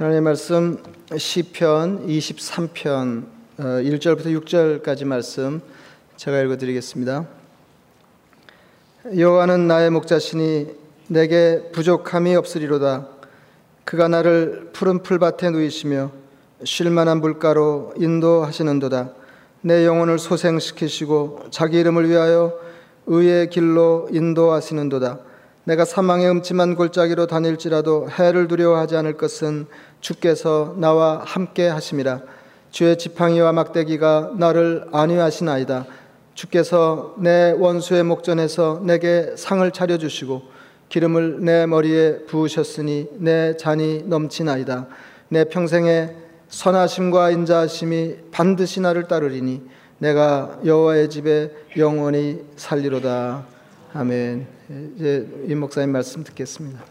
하나님의 말씀 시편 23편 1절부터 6절까지 말씀 제가 읽어 드리겠습니다. 여호와는 나의 목자시니 내게 부족함이 없으리로다. 그가 나를 푸른 풀밭에 누이시며 쉴 만한 물가로 인도하시는도다. 내 영혼을 소생시키시고 자기 이름을 위하여 의의 길로 인도하시는도다. 내가 사망의 음침한 골짜기로 다닐지라도 해를 두려워하지 않을 것은 주께서 나와 함께 하심이라. 주의 지팡이와 막대기가 나를 안위하시나이다. 주께서 내 원수의 목전에서 내게 상을 차려 주시고 기름을 내 머리에 부으셨으니 내 잔이 넘치나이다. 내 평생에 선하심과 인자하심이 반드시 나를 따르리니 내가 여호와의 집에 영원히 살리로다. 아멘. 이제 임 목사님 말씀 듣겠습니다.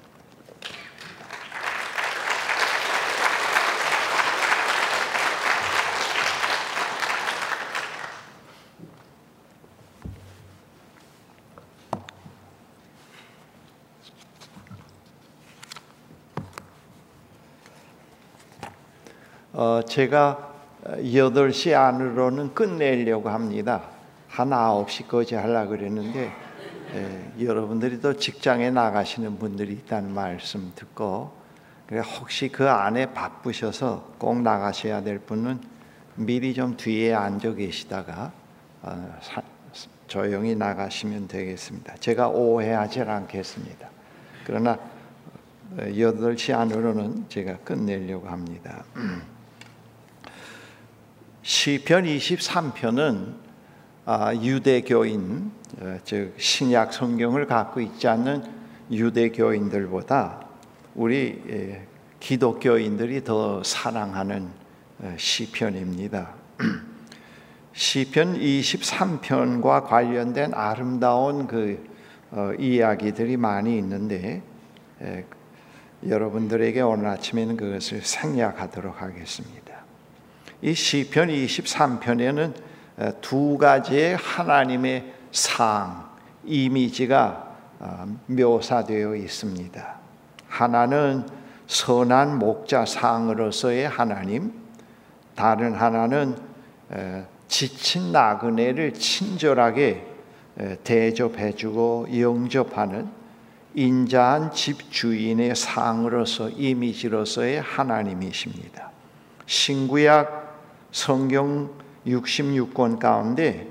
어, 제가 8시 안으로는 끝내려고 합니다. 한 9시까지 하려고 그랬는데 예, 여러분들이 또 직장에 나가시는 분들이 있다는 말씀 듣고 그래 혹시 그 안에 바쁘셔서 꼭 나가셔야 될 분은 미리 좀 뒤에 앉아 계시다가 어, 사, 조용히 나가시면 되겠습니다. 제가 오해하지 않겠습니다. 그러나 8시 안으로는 제가 끝내려고 합니다. 시편 23편은 아, 유대교인 어, 즉 신약 성경을 갖고 있지 않는 유대교인들보다 우리 예, 기독교인들이 더 사랑하는 어, 시편입니다. 시편 23편과 관련된 아름다운 그 어, 이야기들이 많이 있는데 여러분들에게 오늘 아침에는 그것을 생략하도록 하겠습니다. 이 시편 23편에는 두 가지의 하나님의 상 이미지가 어, 묘사되어 있습니다. 하나는 선한 목자 상으로서의 하나님, 다른 하나는 지친 나그네를 친절하게 대접해주고 영접하는 인자한 집 주인의 상으로서 이미지로서의 하나님이십니다. 신구약 성경 66권 가운데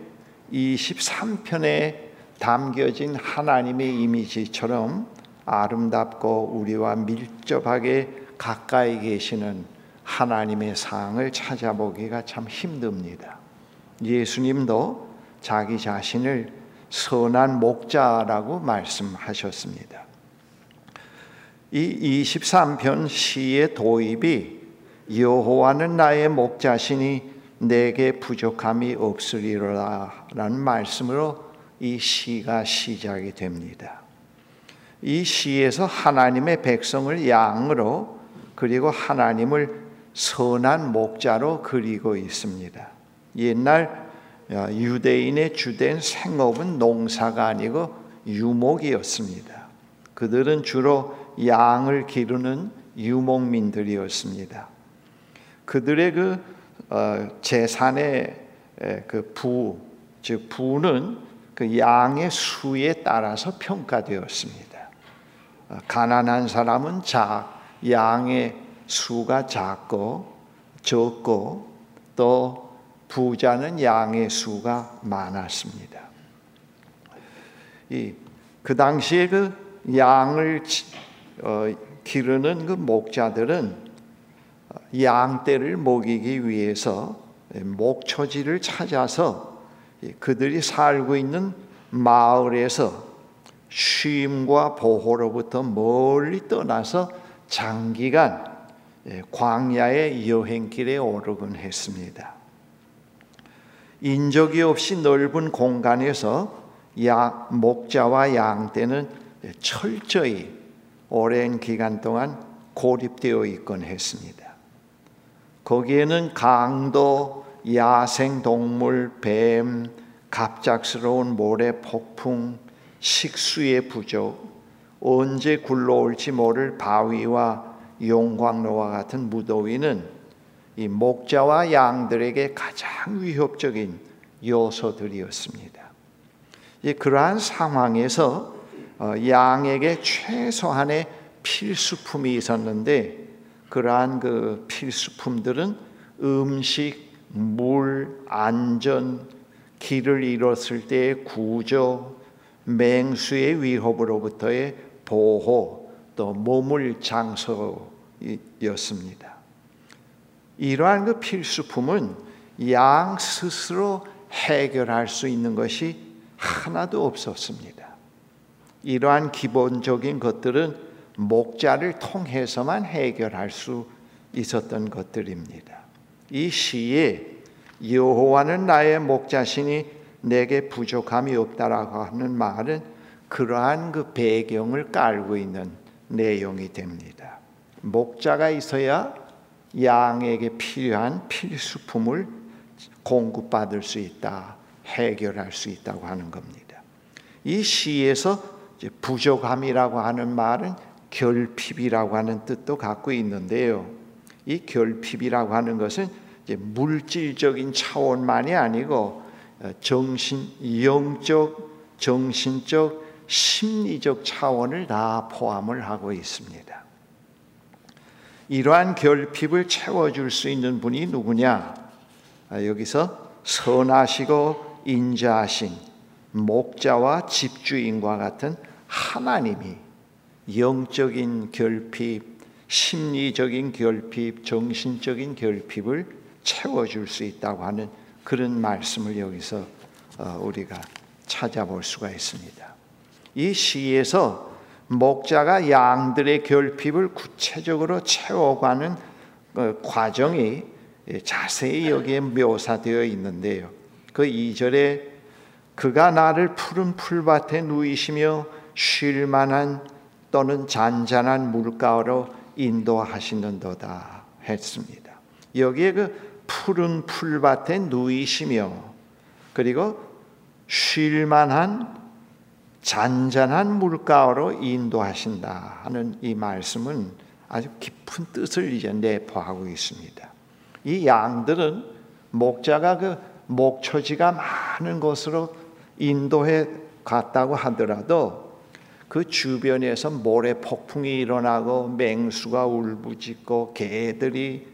23편에 담겨진 하나님의 이미지처럼 아름답고 우리와 밀접하게 가까이 계시는 하나님의 상을 찾아보기가 참 힘듭니다. 예수님도 자기 자신을 선한 목자라고 말씀하셨습니다. 이 23편 시의 도입이 여호와는 나의 목자시니 내게 부족함이 없으리로라라는 말씀으로 이 시가 시작이 됩니다. 이 시에서 하나님의 백성을 양으로 그리고 하나님을 선한 목자로 그리고 있습니다. 옛날 유대인의 주된 생업은 농사가 아니고 유목이었습니다. 그들은 주로 양을 기르는 유목민들이었습니다. 그들의 그 어, 재산의 그 부, 즉 부는 그 양의 수에 따라서 평가되었습니다. 어, 가난한 사람은 자 양의 수가 작고 적고 또 부자는 양의 수가 많았습니다. 이 그 당시에 그 양을 어, 기르는 그 목자들은 양떼를 먹이기 위해서 목초지를 찾아서 그들이 살고 있는 마을에서 쉼과 보호로부터 멀리 떠나서 장기간 광야의 여행길에 오르곤 했습니다. 인적이 없이 넓은 공간에서 양, 목자와 양떼는 철저히 오랜 기간 동안 고립되어 있곤 했습니다. 거기에는 강도, 야생 동물, 뱀, 갑작스러운 모래 폭풍, 식수의 부족, 언제 굴러올지 모를 바위와 용광로와 같은 무더위는 이 목자와 양들에게 가장 위협적인 요소들이었습니다. 그러한 상황에서 어, 양에게 최소한의 필수품이 있었는데 그러한 그 필수품들은 음식, 물, 안전, 길을 잃었을 때의 구조, 맹수의 위협으로부터의 보호, 또 머물 장소였습니다. 이러한 그 필수품은 양 스스로 해결할 수 있는 것이 하나도 없었습니다. 이러한 기본적인 것들은 목자를 통해서만 해결할 수 있었던 것들입니다. 이 시에 여호와는 나의 목자시니 내게 부족함이 없다라고 하는 말은 그러한 그 배경을 깔고 있는 내용이 됩니다. 목자가 있어야 양에게 필요한 필수품을 공급받을 수 있다, 해결할 수 있다고 하는 겁니다. 이 시에서 부족함이라고 하는 말은 결핍이라고 하는 뜻도 갖고 있는데요. 이 결핍이라고 하는 것은 물질적인 차원만이 아니고 어, 정신, 영적, 정신적, 심리적 차원을 다 포함을 하고 있습니다. 이러한 결핍을 채워줄 수 있는 분이 누구냐? 아, 여기서 선하시고 인자하신 목자와 집주인과 같은 하나님이 영적인 결핍, 심리적인 결핍, 정신적인 결핍을 채워줄 수 있다고 하는 그런 말씀을 여기서 어, 우리가 찾아볼 수가 있습니다. 이 시에서 목자가 양들의 결핍을 구체적으로 채워가는 그 과정이 자세히 여기에 묘사되어 있는데요. 그 2절에 그가 나를 푸른 풀밭에 누이시며 쉴 만한 또는 잔잔한 물가로 인도하시는도다 했습니다. 여기에 그 푸른 풀밭에 누이시며 그리고 쉴 만한 잔잔한 물가로 인도하신다 하는 이 말씀은 아주 깊은 뜻을 이제 내포하고 있습니다. 이 양들은 목자가 그 목초지가 많은 곳으로 인도해 갔다고 하더라도 그 주변에서 모래 폭풍이 일어나고 맹수가 울부짖고 개들이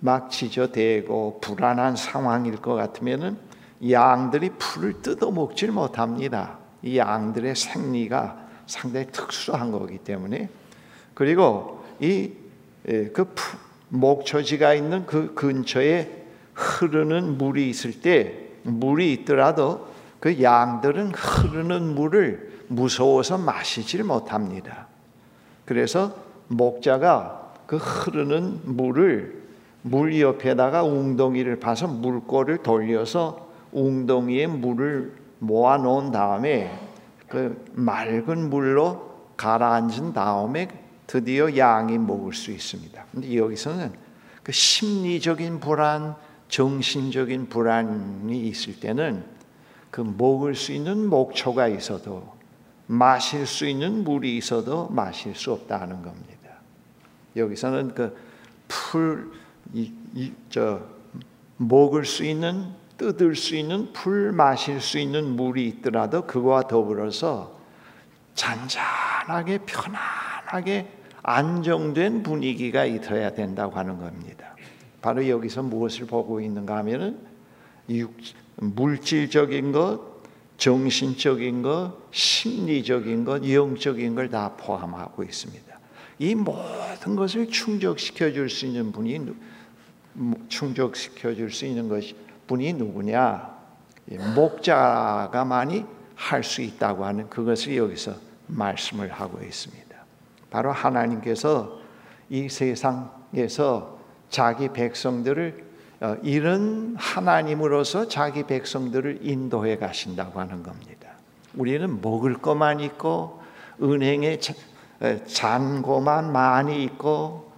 막 지저대고 불안한 상황일 것 같으면은 양들이 풀을 뜯어 먹질 못합니다. 이 양들의 생리가 상당히 특수한 거기 때문에 그리고 이 그 목초지가 있는 그 근처에 흐르는 물이 있을 때 물이 있더라도 그 양들은 흐르는 물을 무서워서 마시질 못합니다. 그래서 목자가 그 흐르는 물을 물 옆에다가 웅덩이를 파서 물꼬를 돌려서 웅덩이에 물을 모아 놓은 다음에 그 맑은 물로 가라앉은 다음에 드디어 양이 먹을 수 있습니다. 근데 여기서는 그 심리적인 불안, 정신적인 불안이 있을 때는 그 먹을 수 있는 목초가 있어도 마실 수 있는 물이 있어도 마실 수 없다는 겁니다. 여기서는 그풀 이, 이, 저 먹을 수 있는 뜯을 수 있는 풀 마실 수 있는 물이 있더라도 그와 더불어서 잔잔하게 편안하게 안정된 분위기가 있어야 된다고 하는 겁니다. 바로 여기서 무엇을 보고 있는가 하면은 물질적인 것, 정신적인 것, 심리적인 것, 영적인 걸 다 포함하고 있습니다. 이 모든 것을 충족시켜 줄 수 있는 분이 충족시켜 줄 수 있는 것이 분이 누구냐? 목자가만이 할 수 있다고 하는 그것을 여기서 말씀을 하고 있습니다. 바로 하나님께서 이 세상에서 자기 백성들을 어, 이런 하나님으로서 자기 백성들을 인도해 가신다고 하는 겁니다. 우리는 먹을 것만 있고 은행에 잔고만 많이 있고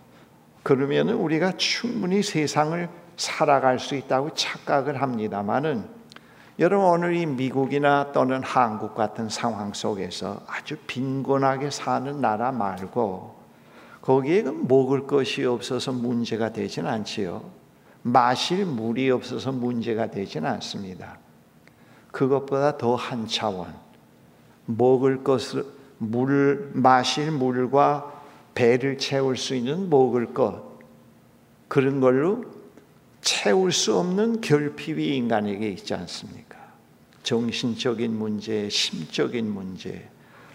그러면 우리가 충분히 세상을 살아갈 수 있다고 착각을 합니다만은 여러분 오늘 이 미국이나 또는 한국 같은 상황 속에서 아주 빈곤하게 사는 나라 말고 그 거기에 그 먹을 것이 없어서 문제가 되진 않지요. 마실 물이 없어서 문제가 되진 않습니다. 그것보다 더 한 차원 먹을 것을 물 마실 물과 배를 채울 수 있는 먹을 것 그런 걸로 채울 수 없는 결핍이 인간에게 있지 않습니까? 정신적인 문제, 심적인 문제,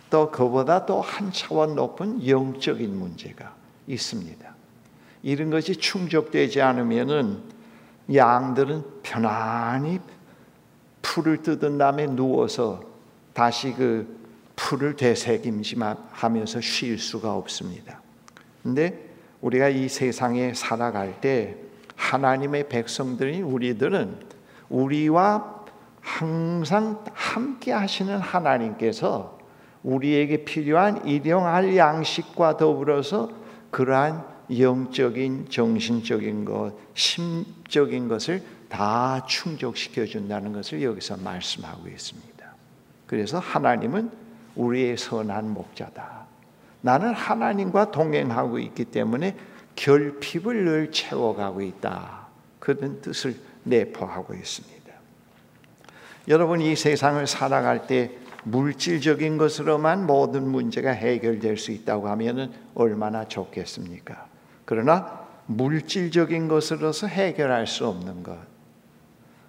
또 그보다 또 한 차원 높은 영적인 문제가 있습니다. 이런 것이 충족되지 않으면은 양들은 편안히 풀을 뜯은 다음에 누워서 다시 그 풀을 되새김하면서 쉴 수가 없습니다. 근데 우리가 이 세상에 살아갈 때 하나님의 백성들인 우리들은 우리와 항상 함께 하시는 하나님께서 우리에게 필요한 일용할 양식과 더불어서 그러한 영적인, 정신적인 것, 심적인 것을 다 충족시켜 준다는 것을 여기서 말씀하고 있습니다. 그래서 하나님은 우리의 선한 목자다. 나는 하나님과 동행하고 있기 때문에 결핍을 늘 채워가고 있다. 그런 뜻을 내포하고 있습니다. 여러분 이 세상을 살아갈 때 물질적인 것으로만 모든 문제가 해결될 수 있다고 하면 얼마나 좋겠습니까? 그러나 물질적인 것으로서 해결할 수 없는 것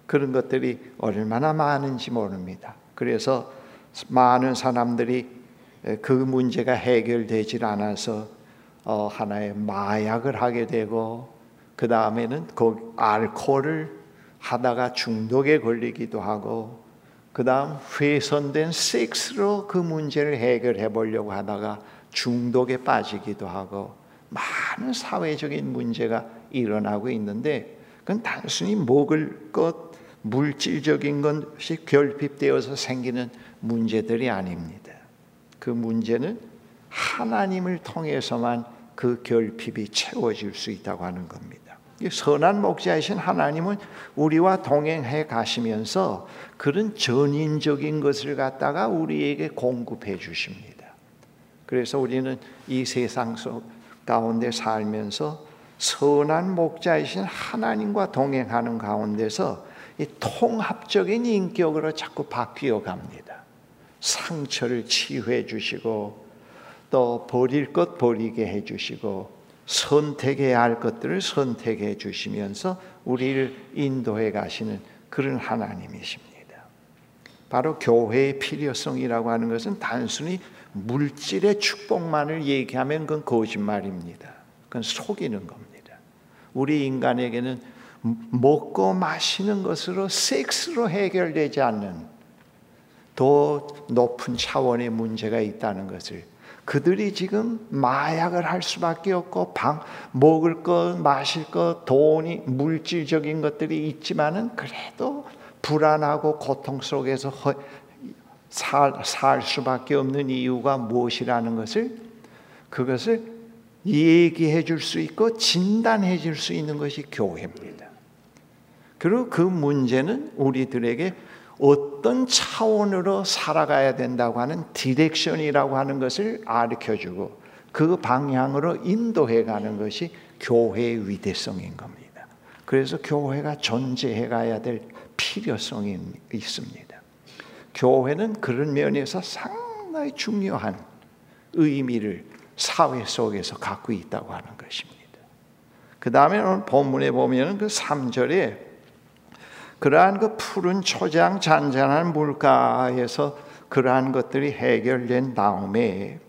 그런 것들이 얼마나 많은지 모릅니다. 그래서 많은 사람들이 그 문제가 해결되질 않아서 어, 하나의 마약을 하게 되고 그 다음에는 그 알코올을 하다가 중독에 걸리기도 하고 그 다음 훼손된 섹스로 그 문제를 해결해 보려고 하다가 중독에 빠지기도 하고 많은 사회적인 문제가 일어나고 있는데 그건 단순히 먹을 것 물질적인 것이 결핍되어서 생기는 문제들이 아닙니다. 그 문제는 하나님을 통해서만 그 결핍이 채워질 수 있다고 하는 겁니다. 선한 목자이신 하나님은 우리와 동행해 가시면서 그런 전인적인 것을 갖다가 우리에게 공급해 주십니다. 그래서 우리는 이 세상 속 가운데 살면서 선한 목자이신 하나님과 동행하는 가운데서 이 통합적인 인격으로 자꾸 바뀌어 갑니다. 상처를 치유해 주시고 또 버릴 것 버리게 해 주시고 선택해야 할 것들을 선택해 주시면서 우리를 인도해 가시는 그런 하나님이십니다. 바로 교회의 필요성이라고 하는 것은 단순히 물질의 축복만을 얘기하면 그건 거짓말입니다. 그건 속이는 겁니다. 우리 인간에게는 먹고 마시는 것으로 섹스로 해결되지 않는 더 높은 차원의 문제가 있다는 것을 그들이 지금 마약을 할 수밖에 없고 방 먹을 것, 마실 것, 돈이 물질적인 것들이 있지만은 그래도 불안하고 고통 속에서 허, 살, 살 수밖에 없는 이유가 무엇이라는 것을 그것을 얘기해 줄 수 있고 진단해 줄 수 있는 것이 교회입니다. 그리고 그 문제는 우리들에게 어떤 차원으로 살아가야 된다고 하는 direction이라고 하는 것을 가르쳐주고 그 방향으로 인도해 가는 것이 교회의 위대성인 겁니다. 그래서 교회가 존재해 가야 될 필요성이 있습니다. 교회는 그런 면에서 상당히 중요한 의미를 사회 속에서 갖고 있다고 하는 것입니다. 그 다음에 오늘 본문에 보면 그 3절에 그러한 그 푸른 초장 잔잔한 물가에서 그러한 것들이 해결된 다음에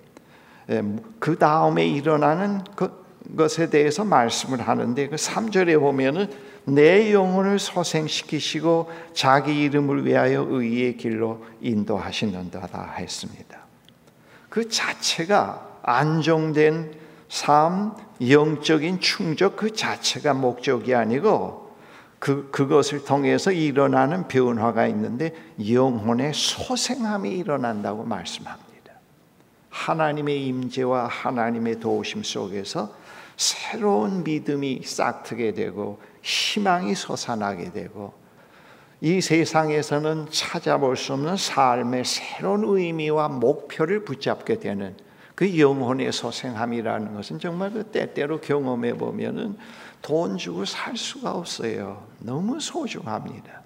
그 다음에 일어나는 그 것에 대해서 말씀을 하는데 그 3절에 보면은 내 영혼을 소생시키시고 자기 이름을 위하여 의의 길로 인도하시는도다 했습니다. 그 자체가 안정된 삶, 영적인 충족 그 자체가 목적이 아니고 그 그것을 통해서 일어나는 변화가 있는데 영혼의 소생함이 일어난다고 말씀합니다. 하나님의 임재와 하나님의 도우심 속에서 새로운 믿음이 싹트게 되고 희망이 솟아나게 되고 이 세상에서는 찾아볼 수 없는 삶의 새로운 의미와 목표를 붙잡게 되는 그 영혼의 소생함이라는 것은 정말 그 때때로 경험해 보면은 돈 주고 살 수가 없어요. 너무 소중합니다.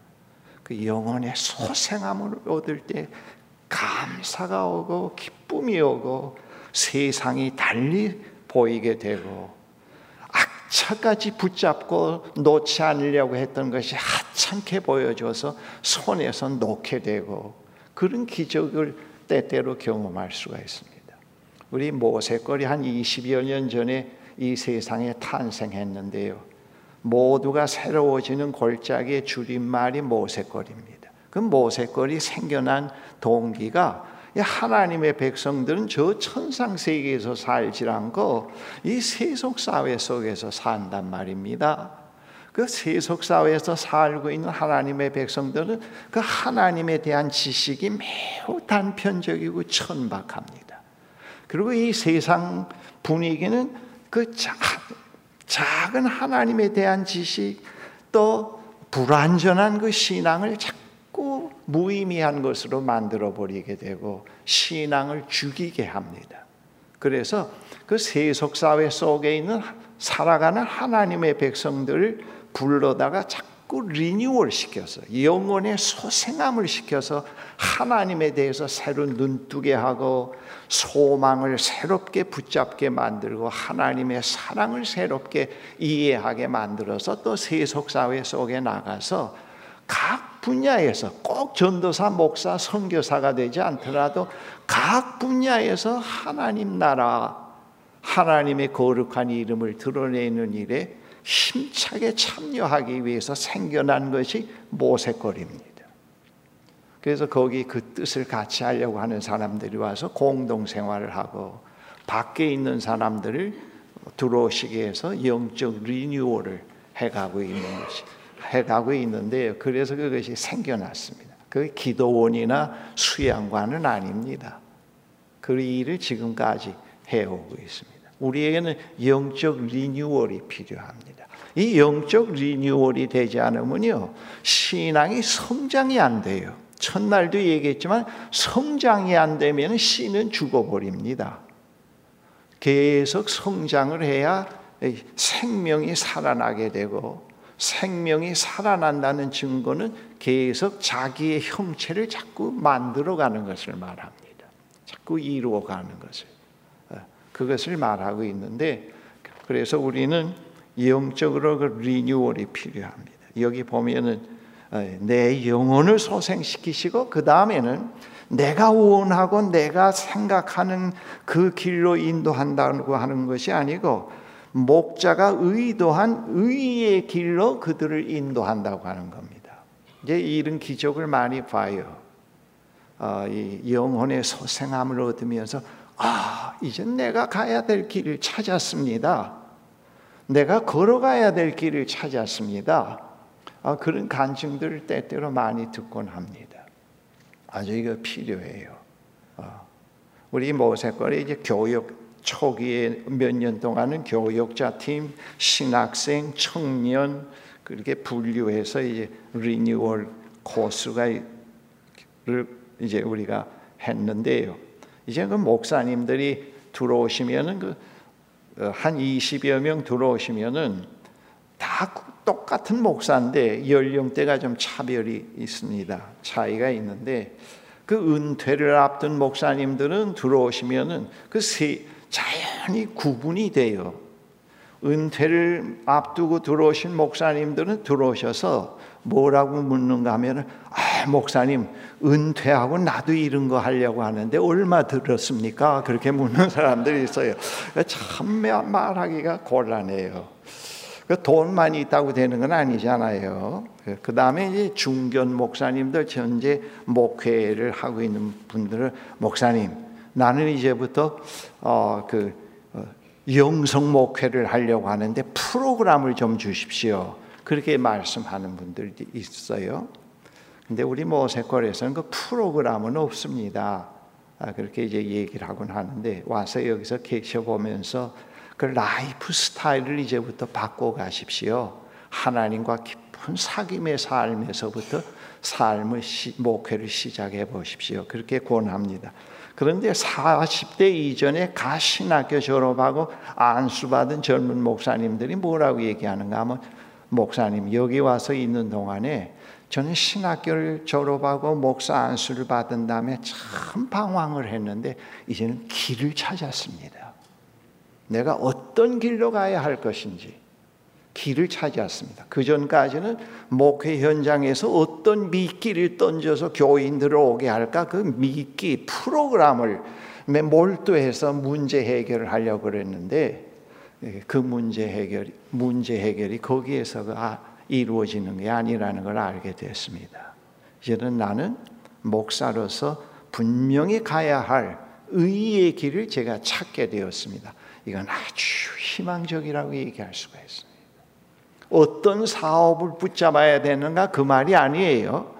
그 영혼의 소생함을 얻을 때 감사가 오고 기쁨이 오고 세상이 달리 보이게 되고 악 차까지 붙잡고 놓지 않으려고 했던 것이 하찮게 보여져서 손에서 놓게 되고 그런 기적을 때때로 경험할 수가 있습니다. 우리 모세거리 한 20여 년 전에 이 세상에 탄생했는데요. 모두가 새로워지는 골짜기의 줄임말이 모세거리입니다. 그 모세거리 생겨난 동기가 하나님의 백성들은 저 천상 세계에서 살지 않고 이 세속 사회 속에서 산단 말입니다. 그 세속 사회에서 살고 있는 하나님의 백성들은 그 하나님에 대한 지식이 매우 단편적이고 천박합니다. 그리고 이 세상 분위기는 그 자, 작은 하나님에 대한 지식 또 불완전한 그 신앙을 자꾸 무의미한 것으로 만들어 버리게 되고 신앙을 죽이게 합니다. 그래서 그 세속 사회 속에 있는 살아가는 하나님의 백성들을 불러다가 자꾸 리뉴얼 시켜서 영혼의 소생함을 시켜서 하나님에 대해서 새로 눈뜨게 하고 소망을 새롭게 붙잡게 만들고 하나님의 사랑을 새롭게 이해하게 만들어서 또 세속 사회 속에 나가서 각 분야에서 꼭 전도사, 목사, 선교사가 되지 않더라도 각 분야에서 하나님 나라, 하나님의 거룩한 이름을 드러내는 일에 힘차게 참여하기 위해서 생겨난 것이 모세거리입니다. 그래서 거기 그 뜻을 같이 하려고 하는 사람들이 와서 공동 생활을 하고 밖에 있는 사람들을 들어오시게 해서 영적 리뉴얼을 해가고 있는 것이 해가고 있는데요. 그래서 그것이 생겨났습니다. 그 기도원이나 수양관은 아닙니다. 그 일을 지금까지 해오고 있습니다. 우리에게는 영적 리뉴얼이 필요합니다. 이 영적 리뉴얼이 되지 않으면요, 신앙이 성장이 안 돼요. 첫날도 얘기했지만 성장이 안 되면 씨는 죽어버립니다. 계속 성장을 해야 생명이 살아나게 되고 생명이 살아난다는 증거는 계속 자기의 형체를 자꾸 만들어가는 것을 말합니다. 자꾸 이루어가는 것을 어, 그것을 말하고 있는데 그래서 우리는 영적으로 그 리뉴얼이 필요합니다. 여기 보면은 내 영혼을 소생시키시고 그 다음에는 내가 원하고 내가 생각하는 그 길로 인도한다고 하는 것이 아니고 목자가 의도한 의의 길로 그들을 인도한다고 하는 겁니다. 이제 이런 기적을 많이 봐요. 어, 이 영혼의 소생함을 얻으면서 아 이제 내가 가야 될 길을 찾았습니다. 내가 걸어가야 될 길을 찾았습니다. 아, 그런 간증들을 때때로 많이 듣곤 합니다. 아주 이거 필요해요. 아, 우리 모세거리 이제 교육 초기에 몇 년 동안은 교육자 팀, 신학생, 청년 그렇게 분류해서 이제 리뉴얼 코스가 이제 우리가 했는데요. 이제 그 목사님들이 들어오시면은 그한 어, 20여 명 들어오시면은 다 똑같은 목사인데 연령대가 좀 차별이 있습니다. 차이가 있는데 그 은퇴를 앞둔 목사님들은 들어오시면은 그 세, 자연히 구분이 돼요. 은퇴를 앞두고 들어오신 목사님들은 들어오셔서 뭐라고 묻는가 하면은 아, 목사님 은퇴하고 나도 이런 거 하려고 하는데 얼마 들었습니까? 그렇게 묻는 사람들이 있어요. 참 말하기가 곤란해요. 그돈 많이 있다고 되는 건 아니잖아요. 그 다음에 이제 중견 목사님들 현재 목회를 하고 있는 분들은 목사님 나는 이제부터 어그 어, 영성 목회를 하려고 하는데 프로그램을 좀 주십시오. 그렇게 말씀하는 분들이 있어요. 근데 우리 모세골에서는 그 프로그램은 없습니다. 아, 그렇게 이제 얘기를 하곤 하는데 와서 여기서 계셔 보면서 그 라이프 스타일을 이제부터 바꿔 가십시오. 하나님과 깊은 사귐의 삶에서부터 삶을 시, 목회를 시작해 보십시오. 그렇게 권합니다. 그런데 40대 이전에 가신학교 졸업하고 안수받은 젊은 목사님들이 뭐라고 얘기하는가 하면 목사님 여기 와서 있는 동안에 저는 신학교를 졸업하고 목사 안수를 받은 다음에 참 방황을 했는데 이제는 길을 찾았습니다. 내가 어떤 길로 가야 할 것인지 길을 찾았습니다. 그 전까지는 목회 현장에서 어떤 미끼를 던져서 교인들을 오게 할까 그 미끼 프로그램을 몰두해서 문제 해결을 하려고 그랬는데 예, 그 문제 해결 문제 해결이 거기에서가 이루어지는 게 아니라는 걸 알게 됐습니다. 이제는 나는 목사로서 분명히 가야 할 의의 길을 제가 찾게 되었습니다. 이건 아주 희망적이라고 얘기할 수가 있습니다. 어떤 사업을 붙잡아야 되는가 그 말이 아니에요.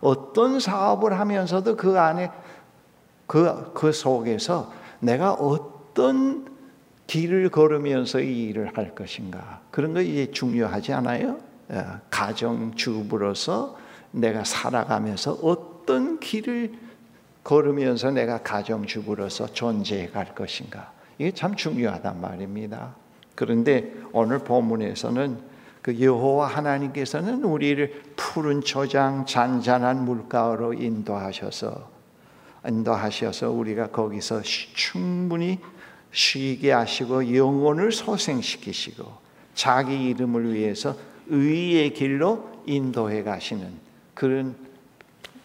어떤 사업을 하면서도 그 안에 그, 그 속에서 내가 어떤 길을 걸으면서 이 일을 할 것인가 그런 거 이제 중요하지 않아요? 어, 가정 주부로서 내가 살아가면서 어떤 길을 걸으면서 내가 가정 주부로서 존재해 갈 것인가. 이게 참 중요하단 말입니다. 그런데 오늘 본문에서는 그 여호와 하나님께서는 우리를 푸른 초장 잔잔한 물가로 인도하셔서 인도하셔서 우리가 거기서 충분히 쉬게 하시고 영혼을 소생시키시고 자기 이름을 위해서 의의 길로 인도해 가시는 그런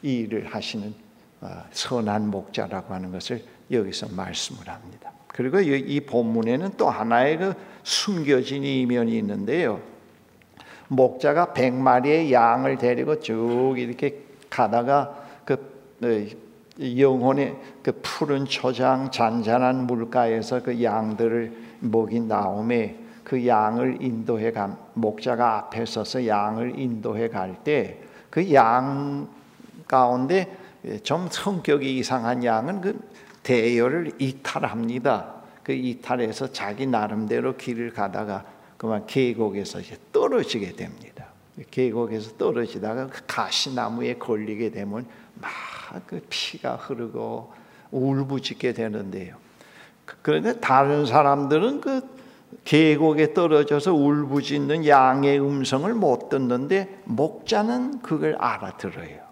일을 하시는 어, 선한 목자라고 하는 것을 여기서 말씀을 합니다. 그리고 이 본문에는 또 하나의 그 숨겨진 이면이 있는데요. 목자가 백 마리의 양을 데리고 쭉 이렇게 가다가 그 어, 영혼의 그 푸른 초장 잔잔한 물가에서 그 양들을 먹인 다음에 그 양을 인도해 간 목자가 앞에 서서 양을 인도해 갈 때 그 양 가운데 좀 성격이 이상한 양은 그 대열을 이탈합니다. 그 이탈해서 자기 나름대로 길을 가다가 그만 계곡에서 떨어지게 됩니다. 계곡에서 떨어지다가 그 가시나무에 걸리게 되면 막 그 피가 흐르고 울부짖게 되는데요. 그런데 다른 사람들은 그 계곡에 떨어져서 울부짖는 양의 음성을 못 듣는데 목자는 그걸 알아들어요.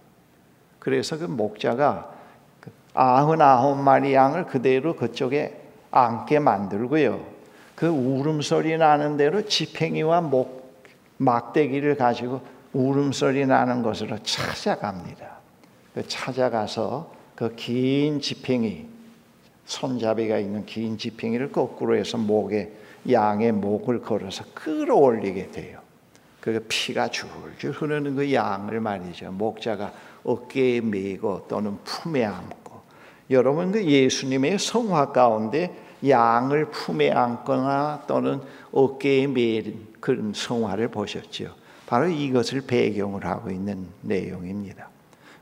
그래서 그 목자가 그 아흔아홉 마리 양을 그대로 그쪽에 앉게 만들고요. 그 울음소리 나는 대로 지팽이와 목 막대기를 가지고 울음소리 나는 곳으로 찾아갑니다. 그 찾아가서 그 긴 지팽이 손잡이가 있는 긴 지팽이를 거꾸로 해서 목에 양의 목을 걸어서 끌어올리게 돼요. 그 피가 줄줄 흐르는 그 양을 말이죠. 목자가 어깨에 메고 또는 품에 안고. 여러분 그 예수님의 성화 가운데 양을 품에 안거나 또는 어깨에 메는 그런 성화를 보셨죠. 바로 이것을 배경으로 하고 있는 내용입니다.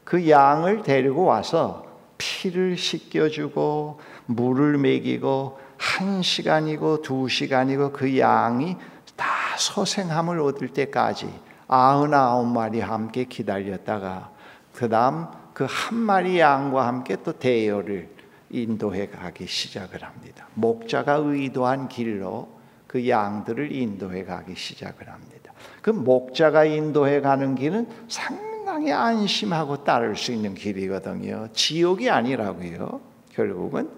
그 양을 데리고 와서 피를 씻겨주고 물을 먹이고 한 시간이고 두 시간이고 그 양이 다 소생함을 얻을 때까지 아흔아홉 마리 함께 기다렸다가 그 다음 그 한 마리 양과 함께 또 대여를 인도해 가기 시작을 합니다. 목자가 의도한 길로 그 양들을 인도해 가기 시작을 합니다. 그 목자가 인도해 가는 길은 상당히 안심하고 따를 수 있는 길이거든요. 지옥이 아니라고요. 결국은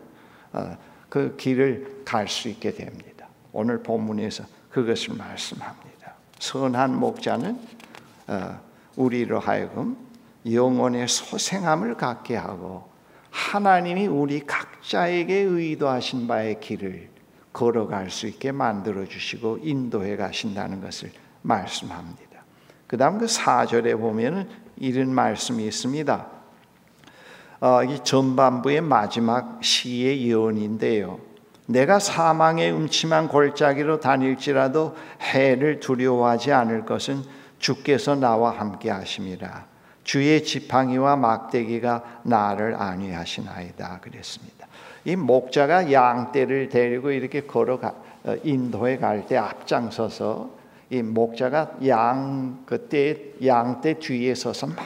어, 그 길을 갈 수 있게 됩니다. 오늘 본문에서 그것을 말씀합니다. 선한 목자는 어, 우리로 하여금 영혼의 소생함을 갖게 하고 하나님이 우리 각자에게 의도하신 바의 길을 걸어갈 수 있게 만들어 주시고 인도해 가신다는 것을 말씀합니다. 그다음 그 4절에 보면은 이런 말씀이 있습니다. 어, 이 전반부의 마지막 시의 예언인데요. 내가 사망의 음침한 골짜기로 다닐지라도 해를 두려워하지 않을 것은 주께서 나와 함께 하심이라. 주의 지팡이와 막대기가 나를 안위하시나이다 그랬습니다. 이 목자가 양떼를 데리고 이렇게 걸어가 어, 인도에 갈 때 앞장서서 이 목자가 양 그때 양떼 뒤에 서서 막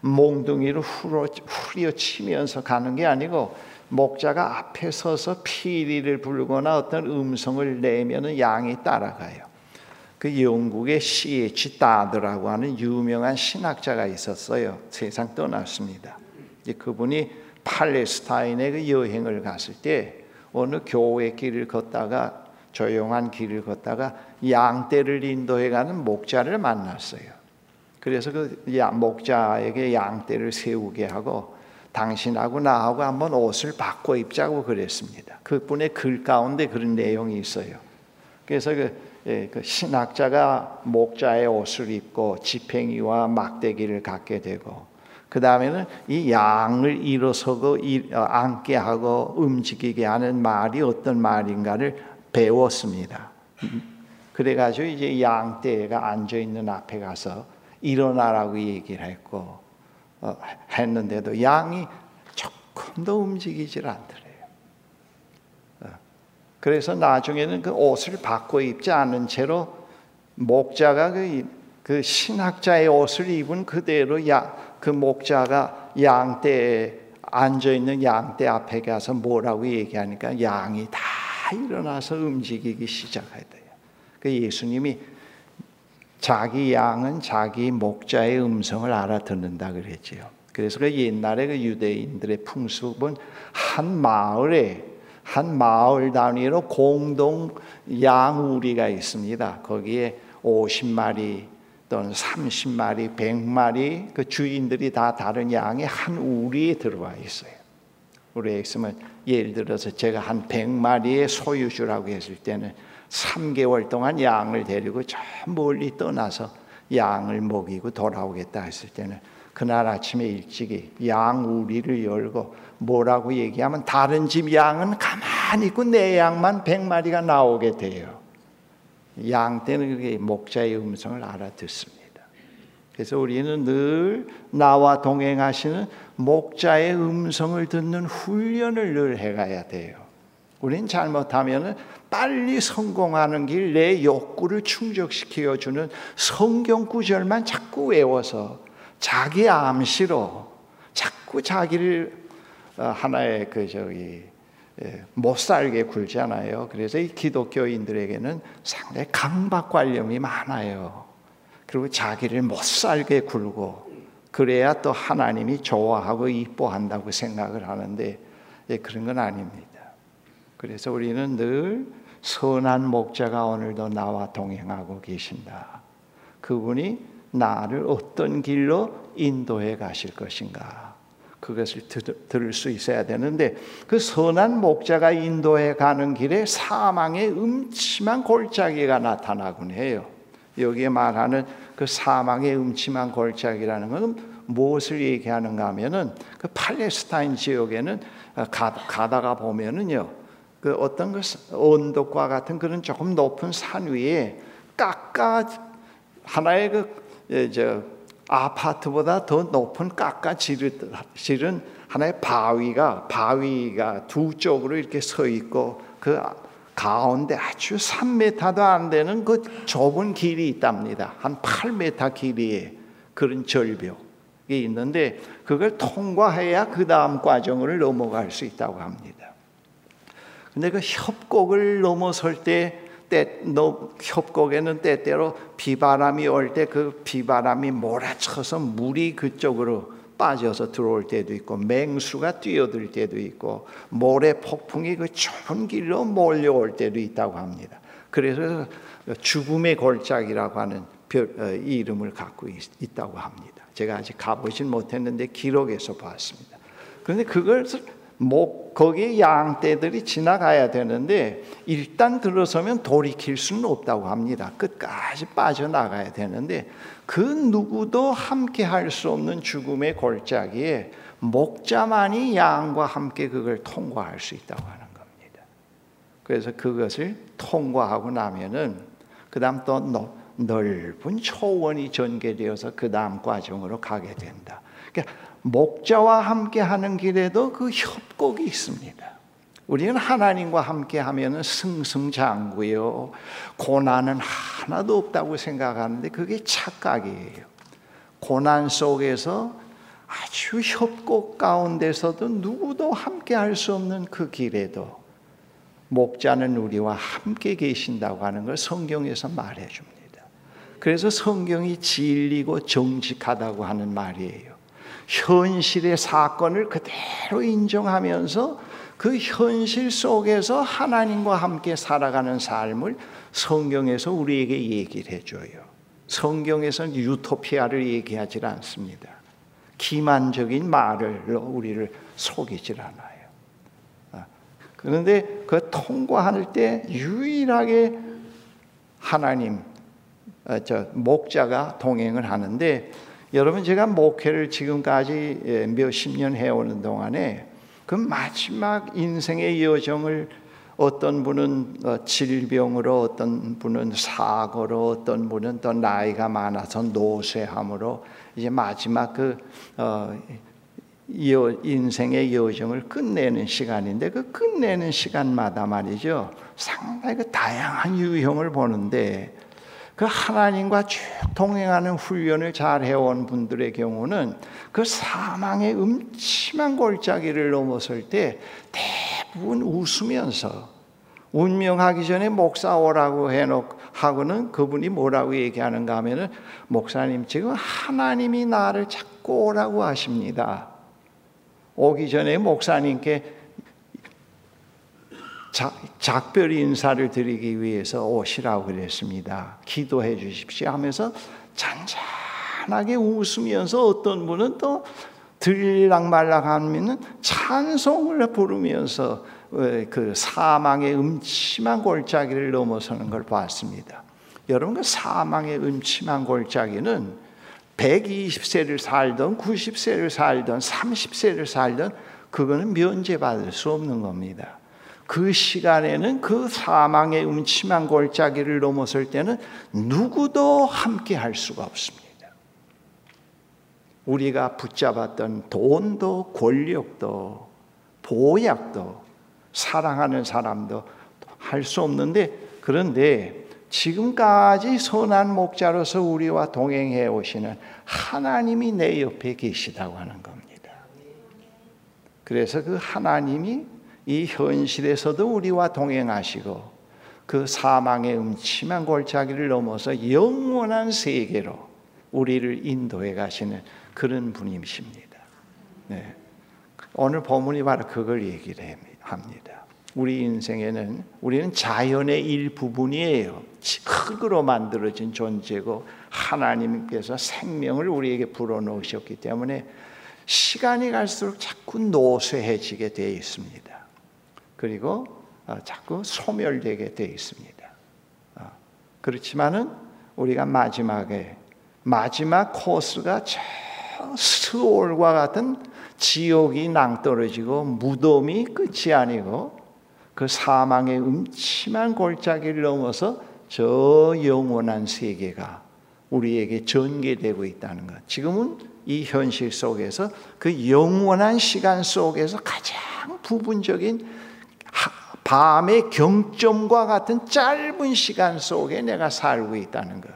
몽둥이로 후려, 후려치면서 가는 게 아니고 목자가 앞에 서서 피리를 불거나 어떤 음성을 내면은 양이 따라가요. 그 영국의 C.H. 다드라고 하는 유명한 신학자가 있었어요. 세상 떠났습니다. 그분이 팔레스타인에 그 여행을 갔을 때 어느 교회 길을 걷다가 조용한 길을 걷다가 양떼를 인도해 가는 목자를 만났어요. 그래서 그 목자에게 양떼를 세우게 하고 당신하고 나하고 한번 옷을 바꿔 입자고 그랬습니다. 그분의 글 가운데 그런 내용이 있어요. 그래서 그, 예, 그 신학자가 목자의 옷을 입고 지팽이와 막대기를 갖게 되고 그 다음에는 이 양을 일어서고 어, 앉게 하고 움직이게 하는 말이 어떤 말인가를 배웠습니다. 그래가지고 이제 양떼가 앉아 있는 앞에 가서 일어나라고 얘기를 했고 어, 했는데도 양이 조금도 움직이질 않더래요. 어, 그래서 나중에는 그 옷을 바꿔 입지 않은 채로 목자가 그, 그 신학자의 옷을 입은 그대로 야, 그 목자가 양떼에 앉아 있는 양떼 앞에 가서 뭐라고 얘기하니까 양이 다 일어나서 움직이기 시작하대요. 그 예수님이 자기 양은 자기 목자의 음성을 알아듣는다 그랬지요. 그래서 그 옛날에 그 유대인들의 풍습은 한 마을에 한 마을 단위로 공동 양우리가 있습니다. 거기에 50마리 또는 30마리, 100마리 그 주인들이 다 다른 양이 한 우리에 들어와 있어요. 우리 엑스면 예를 들어서 제가 한 100마리의 소유주라고 했을 때는 3개월 동안 양을 데리고 저 멀리 떠나서 양을 먹이고 돌아오겠다 했을 때는 그날 아침에 일찍이 양 우리를 열고 뭐라고 얘기하면 다른 집 양은 가만히 있고 내 양만 100마리가 나오게 돼요. 양 때는 그게 목자의 음성을 알아듣습니다. 그래서 우리는 늘 나와 동행하시는 목자의 음성을 듣는 훈련을 늘 해가야 돼요. 우린 잘못하면 빨리 성공하는 길 내 욕구를 충족시켜 주는 성경 구절만 자꾸 외워서 자기 암시로 자꾸 자기를 어, 하나의 그 저기 예, 못 살게 굴잖아요. 그래서 이 기독교인들에게는 상당히 강박 관념이 많아요. 그리고 자기를 못 살게 굴고 그래야 또 하나님이 좋아하고 이뻐한다고 생각을 하는데 예, 그런 건 아닙니다. 그래서 우리는 늘 선한 목자가 오늘도 나와 동행하고 계신다. 그분이 나를 어떤 길로 인도해 가실 것인가. 그것을 들을 수 있어야 되는데 그 선한 목자가 인도해 가는 길에 사망의 음침한 골짜기가 나타나곤 해요. 여기에 말하는 그 사망의 음침한 골짜기라는 것은 무엇을 얘기하는가 하면은 그 팔레스타인 지역에는 가 다가 보면은요. 그 어떤 그 언덕과 같은 그런 조금 높은 산 위에 깎아 하나의 그 저 예, 아파트보다 더 높은 깎아 지른 하나의 바위가 바위가 두 쪽으로 이렇게 서 있고 그 가운데 아주 3m도 안 되는 그 좁은 길이 있답니다. 한 8m 길이의 그런 절벽이 있는데 그걸 통과해야 그 다음 과정을 넘어갈 수 있다고 합니다. 근데 그 협곡을 넘어설 때, 때 너, 협곡에는 때때로 비바람이 올 때 그 비바람이 몰아쳐서 물이 그쪽으로 빠져서 들어올 때도 있고 맹수가 뛰어들 때도 있고 모래 폭풍이 그 좁은 길로 몰려올 때도 있다고 합니다. 그래서 죽음의 골짜기라고 하는 별, 어, 이름을 갖고 있, 다고 합니다. 제가 아직 가보진 못했는데 기록에서 봤습니다. 그런데 그걸 목 거기에 양떼들이 지나가야 되는데 일단 들어서면 돌이킬 수는 없다고 합니다. 끝까지 빠져나가야 되는데 그 누구도 함께 할 수 없는 죽음의 골짜기에 목자만이 양과 함께 그걸 통과할 수 있다고 하는 겁니다. 그래서 그것을 통과하고 나면은 그다음 또 넓은 초원이 전개되어서 그다음 과정으로 가게 된다. 그러니까 목자와 함께 하는 길에도 그 협곡이 있습니다. 우리는 하나님과 함께 하면 승승장구요. 고난은 하나도 없다고 생각하는데 그게 착각이에요. 고난 속에서 아주 협곡 가운데서도 누구도 함께 할 수 없는 그 길에도 목자는 우리와 함께 계신다고 하는 걸 성경에서 말해 줍니다. 그래서 성경이 진리고 정직하다고 하는 말이에요. 현실의 사건을 그대로 인정하면서 그 현실 속에서 하나님과 함께 살아가는 삶을 성경에서 우리에게 얘기를 해줘요. 성경에서는 유토피아를 얘기하지 않습니다. 기만적인 말을 우리를 속이질 않아요. 아, 그런데 그 통과할 때 유일하게 하나님, 어, 저 목자가 동행을 하는데 여러분 제가 목회를 지금까지 예, 몇십 년 해오는 동안에 그 마지막 인생의 여정을 어떤 분은 어, 질병으로, 어떤 분은 사고로, 어떤 분은 또 나이가 많아서 노쇠함으로 이제 마지막 그 어, 인생의 여정을 끝내는 시간인데 그 끝내는 시간마다 말이죠. 상당히 그 다양한 유형을 보는데 그 하나님과 쭉 동행하는 훈련을 잘 해온 분들의 경우는 그 사망의 음침한 골짜기를 넘어설 때 대부분 웃으면서 운명하기 전에 목사 오라고 해놓고 하고는 그분이 뭐라고 얘기하는가 하면은 목사님 지금 하나님이 나를 찾고 오라고 하십니다. 오기 전에 목사님께 작별 인사를 드리기 위해서 오시라고 그랬습니다. 기도해 주십시오 하면서 잔잔하게 웃으면서 어떤 분은 또 들락말락하면 찬송을 부르면서 어, 그 사망의 음침한 골짜기를 넘어서는 걸 봤습니다. 여러분 그 사망의 음침한 골짜기는 120세를 살던 90세를 살던 30세를 살던 그거는 면제받을 수 없는 겁니다. 그 시간에는 그 사망의 음침한 골짜기를 넘어설 때는 누구도 함께 할 수가 없습니다. 우리가 붙잡았던 돈도 권력도 보약도 사랑하는 사람도 할 수 없는데 그런데 지금까지 선한 목자로서 우리와 동행해 오시는 하나님이 내 옆에 계시다고 하는 겁니다. 그래서 그 하나님이 이 현실에서도 우리와 동행하시고 그 사망의 음침한 골짜기를 넘어서 영원한 세계로 우리를 인도해 가시는 그런 분이십니다. 네. 오늘 본문이 바로 그걸 얘기를 합니다. 우리 인생에는 우리는 자연의 일부분이에요. 흙으로 만들어진 존재고 하나님께서 생명을 우리에게 불어넣으셨기 때문에 시간이 갈수록 자꾸 노쇠해지게 되어 있습니다. 그리고 어, 자꾸 소멸되게 되어 있습니다. 어, 그렇지만은 우리가 마지막에 마지막 코스가 저 스올과 같은 지옥이 낭떠러지고 무덤이 끝이 아니고 그 사망의 음침한 골짜기를 넘어서 저 영원한 세계가 우리에게 전개되고 있다는 것. 지금은 이 현실 속에서 그 영원한 시간 속에서 가장 부분적인 밤의 경점과 같은 짧은 시간 속에 내가 살고 있다는 것.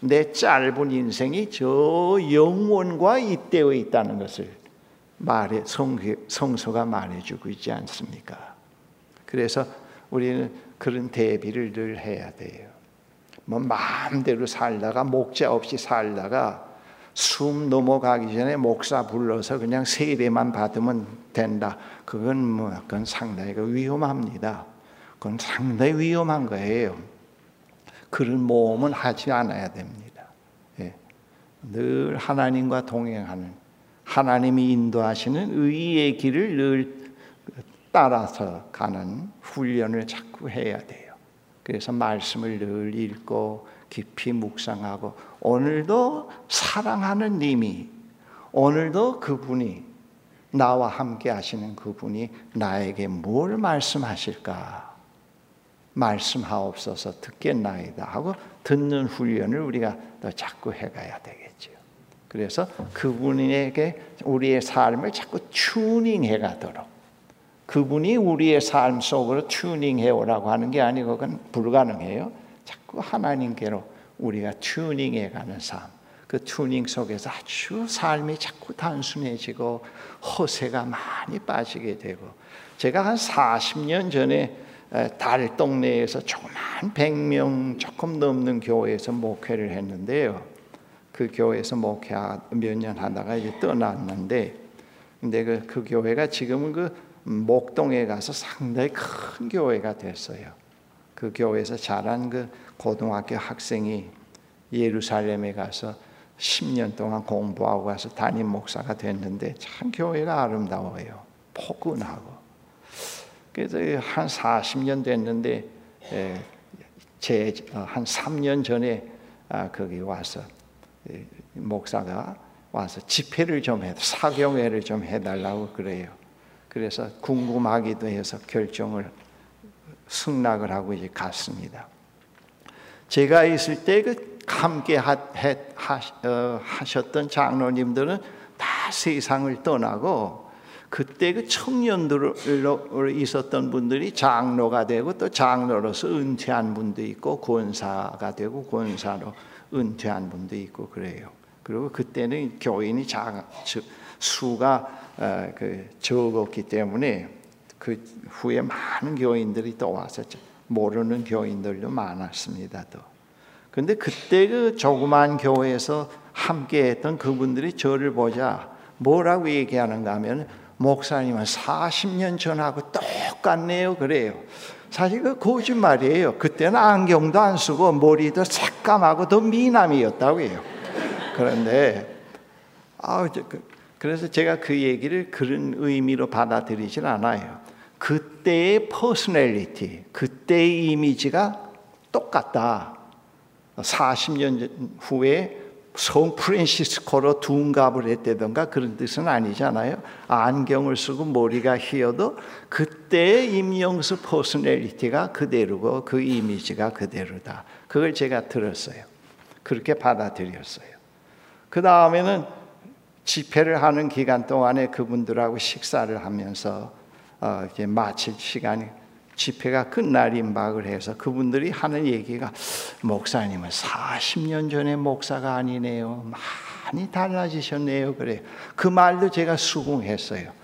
내 짧은 인생이 저 영원과 잇대어 있다는 것을 말해 성서가 말해주고 있지 않습니까? 그래서 우리는 그런 대비를 늘 해야 돼요. 뭐 마음대로 살다가 목자 없이 살다가 숨 넘어가기 전에 목사 불러서 그냥 세례만 받으면 된다. 그건 뭐 그건 상당히 그 위험합니다. 그건 상당히 위험한 거예요. 그런 모험은 하지 않아야 됩니다. 예. 늘 하나님과 동행하는 하나님이 인도하시는 의의 길을 늘 따라서 가는 훈련을 자꾸 해야 돼요. 그래서 말씀을 늘 읽고 깊이 묵상하고 오늘도 사랑하는 님이 오늘도 그분이 나와 함께 하시는 그분이 나에게 뭘 말씀하실까? 말씀하옵소서 듣겠나이다 하고 듣는 훈련을 우리가 더 자꾸 해가야 되겠죠. 그래서 그분에게 우리의 삶을 자꾸 튜닝해 가도록 그분이 우리의 삶 속으로 튜닝해 오라고 하는 게 아니고 그건 불가능해요. 자꾸 하나님께로 우리가 튜닝해 가는 삶. 그 튜닝 속에서 아주 삶이 자꾸 단순해지고 허세가 많이 빠지게 되고 제가 한 40년 전에 달 동네에서 조그만 100명 조금 넘는 교회에서 목회를 했는데요. 그 교회에서 목회 몇 년 하다가 이제 떠났는데 근데 그, 그 교회가 지금은 그 목동에 가서 상당히 큰 교회가 됐어요. 그 교회에서 자란 그 고등학교 학생이 예루살렘에 가서 10년 동안 공부하고 가서 담임 목사가 됐는데 참 교회가 아름다워요. 포근하고. 그래서 한 40년 됐는데 제 한 3년 전에 아, 거기 와서 목사가 와서 집회를 좀 해, 사경회를 좀 해달라고 그래요. 그래서 궁금하기도 해서 결정을 승낙을 하고 이제 갔습니다. 제가 있을 때 그 함께 하, 하, 어, 하셨던 장로님들은 다 세상을 떠나고 그때 그 청년들로 있었던 분들이 장로가 되고 또 장로로서 은퇴한 분도 있고 권사가 되고 권사로 은퇴한 분도 있고 그래요. 그리고 그때는 교인이 자, 수가 어, 그 적었기 때문에 그 후에 많은 교인들이 또 와서 모르는 교인들도 많았습니다. 또. 근데 그때 그 조그만 교회에서 함께 했던 그분들이 저를 보자 뭐라고 얘기하는가 하면 목사님은 40년 전하고 똑같네요. 그래요. 사실 그 거짓말이에요. 그때는 안경도 안 쓰고 머리도 새까맣고 더 미남이었다고 해요. 그런데 아, 그, 그래서 제가 그 얘기를 그런 의미로 받아들이진 않아요. 그때의 personality, 그때의 이미지가 똑같다. 40년 후에 성 프란시스코로 둔갑을 했다던가 그런 뜻은 아니잖아요. 안경을 쓰고 머리가 희어도 그때의 임영수 personality가 그대로고 그 이미지가 그대로다. 그걸 제가 들었어요. 그렇게 받아들였어요. 그 다음에는 집회를 하는 기간 동안에 그분들하고 식사를 하면서 어, 이제 마칠 시간이 집회가 끝날 임박을 해서 그분들이 하는 얘기가 목사님은 40년 전에 목사가 아니네요. 많이 달라지셨네요. 그래요. 그 말도 제가 수긍했어요.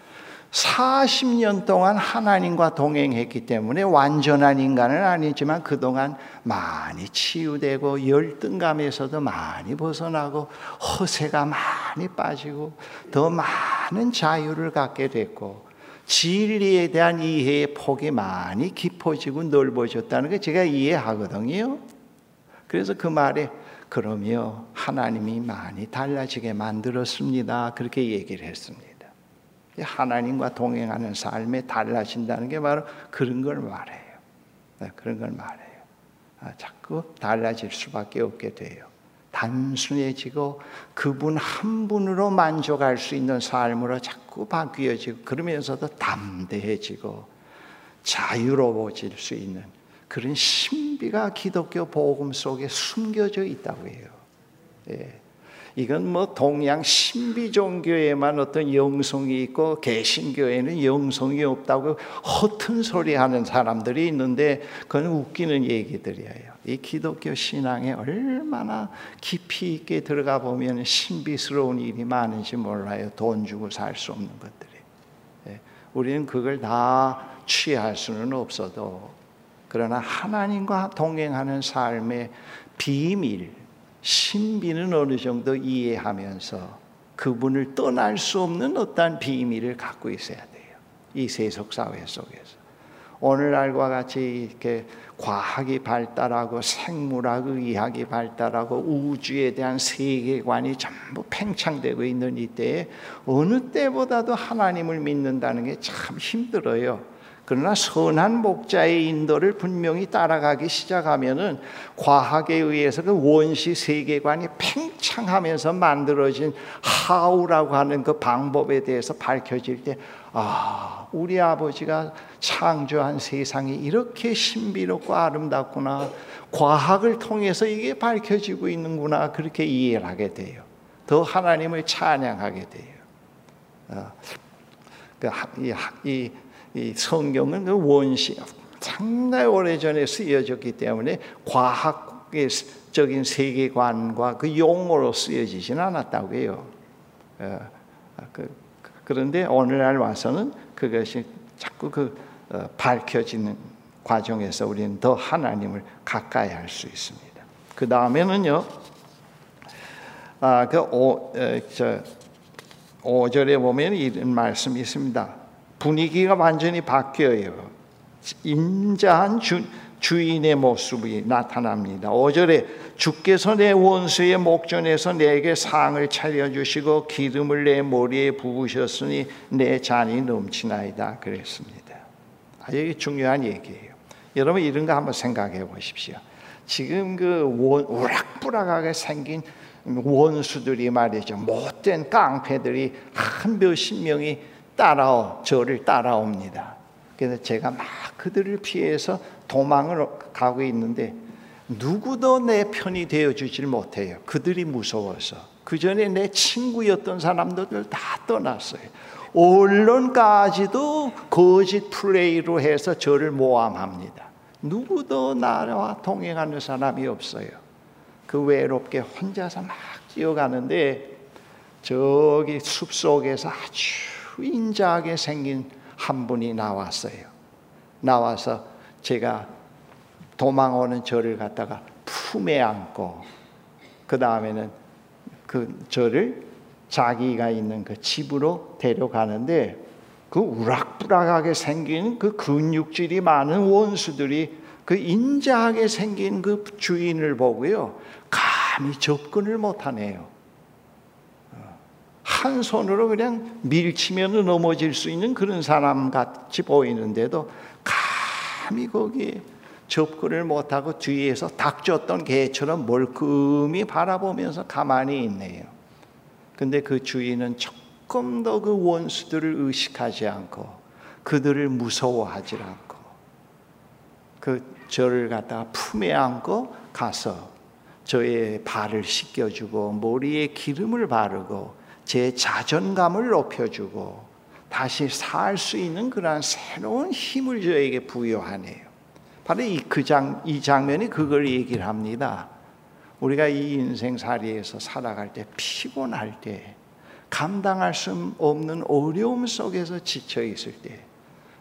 40년 동안 하나님과 동행했기 때문에 완전한 인간은 아니지만 그동안 많이 치유되고 열등감에서도 많이 벗어나고 허세가 많이 빠지고 더 많은 자유를 갖게 됐고 진리에 대한 이해의 폭이 많이 깊어지고 넓어졌다는 게 제가 이해하거든요. 그래서 그 말에 그러며 하나님이 많이 달라지게 만들었습니다. 그렇게 얘기를 했습니다. 하나님과 동행하는 삶에 달라진다는 게 바로 그런 걸 말해요. 네, 그런 걸 말해요. 아, 자꾸 달라질 수밖에 없게 돼요. 단순해지고 그분 한 분으로 만족할 수 있는 삶으로 자꾸 바뀌어지고 그러면서도 담대해지고 자유로워질 수 있는 그런 신비가 기독교 복음 속에 숨겨져 있다고 해요. 예. 이건 뭐 동양 신비 종교에만 어떤 영성이 있고 개신교에는 영성이 없다고 허튼 소리 하는 사람들이 있는데 그건 웃기는 얘기들이에요. 이 기독교 신앙에 얼마나 깊이 있게 들어가 보면 신비스러운 일이 많은지 몰라요. 돈 주고 살 수 없는 것들이. 예, 우리는 그걸 다 취할 수는 없어도 그러나 하나님과 동행하는 삶의 비밀, 신비는 어느 정도 이해하면서 그분을 떠날 수 없는 어떠한 비밀을 갖고 있어야 돼요. 이 세속 사회 속에서. 오늘날과 같이 이렇게 과학이 발달하고 생물학 의학이 발달하고 우주에 대한 세계관이 전부 팽창되고 있는 이때에 어느 때보다도 하나님을 믿는다는 게 참 힘들어요. 그러나 선한 목자의 인도를 분명히 따라가기 시작하면은 과학에 의해서 그 원시 세계관이 팽창하면서 만들어진 하우라고 하는 그 방법에 대해서 밝혀질 때 아, 우리 아버지가 창조한 세상이 이렇게 신비롭고 아름답구나. 과학을 통해서 이게 밝혀지고 있는구나. 그렇게 이해를 하게 돼요. 더 하나님을 찬양하게 돼요. 어, 그 이, 이, 이 성경은 그 원시 상당히 오래전에 쓰여졌기 때문에 과학 과학적인 세계관과 그 용어로 쓰여지진 않았다고 해요. 어, 그, 그런데 오늘날 와서는 그것이 자꾸 그 어, 밝혀지는 과정에서 우리는 더 하나님을 가까이 할 수 있습니다. 그 다음에는요, 아, 그 오, 에, 저, 5절에 보면 이런 말씀이 있습니다. 분위기가 완전히 바뀌어요. 인자한 주, 주인의 모습이 나타납니다. 5절에 주께서 내 원수의 목전에서 내게 상을 차려주시고 기름을 내 머리에 부으셨으니 내 잔이 넘치나이다 그랬습니다. 아주 중요한 얘기예요. 여러분 이런 거 한번 생각해 보십시오. 지금 그 원, 우락부락하게 생긴 원수들이 말이죠. 못된 깡패들이 한 몇십 명이 따라오, 저를 따라옵니다. 그래서 제가 막 그들을 피해서 도망을 가고 있는데 누구도 내 편이 되어 주질 못해요. 그들이 무서워서. 그 전에 내 친구였던 사람들 다 떠났어요. 언론까지도 거짓 플레이로 해서 저를 모함합니다. 누구도 나와 동행하는 사람이 없어요. 그 외롭게 혼자서 막 뛰어가는데 저기 숲 속에서 아주 인자하게 생긴 한 분이 나왔어요. 나와서 제가 도망오는 저를 갖다가 품에 안고 그 다음에는 그 저를 자기가 있는 그 집으로 데려가는데 그 우락부락하게 생긴 그 근육질이 많은 원수들이 그 인자하게 생긴 그 주인을 보고요 감히 접근을 못하네요. 한 손으로 그냥 밀치면 넘어질 수 있는 그런 사람 같이 보이는데도 감히 거기에 접근을 못하고 뒤에서 닥쳤던 개처럼 멀끔히 바라보면서 가만히 있네요. 근데 그 주인은 조금 더 그 원수들을 의식하지 않고 그들을 무서워하지 않고 그 저를 갖다가 품에 안고 가서 저의 발을 씻겨주고 머리에 기름을 바르고 제 자존감을 높여주고 다시 살 수 있는 그러한 새로운 힘을 저에게 부여하네요. 바로 이, 그 장, 이 장면이 그걸 얘기를 합니다. 우리가 이 인생 살이에서 살아갈 때 피곤할 때 감당할 수 없는 어려움 속에서 지쳐 있을 때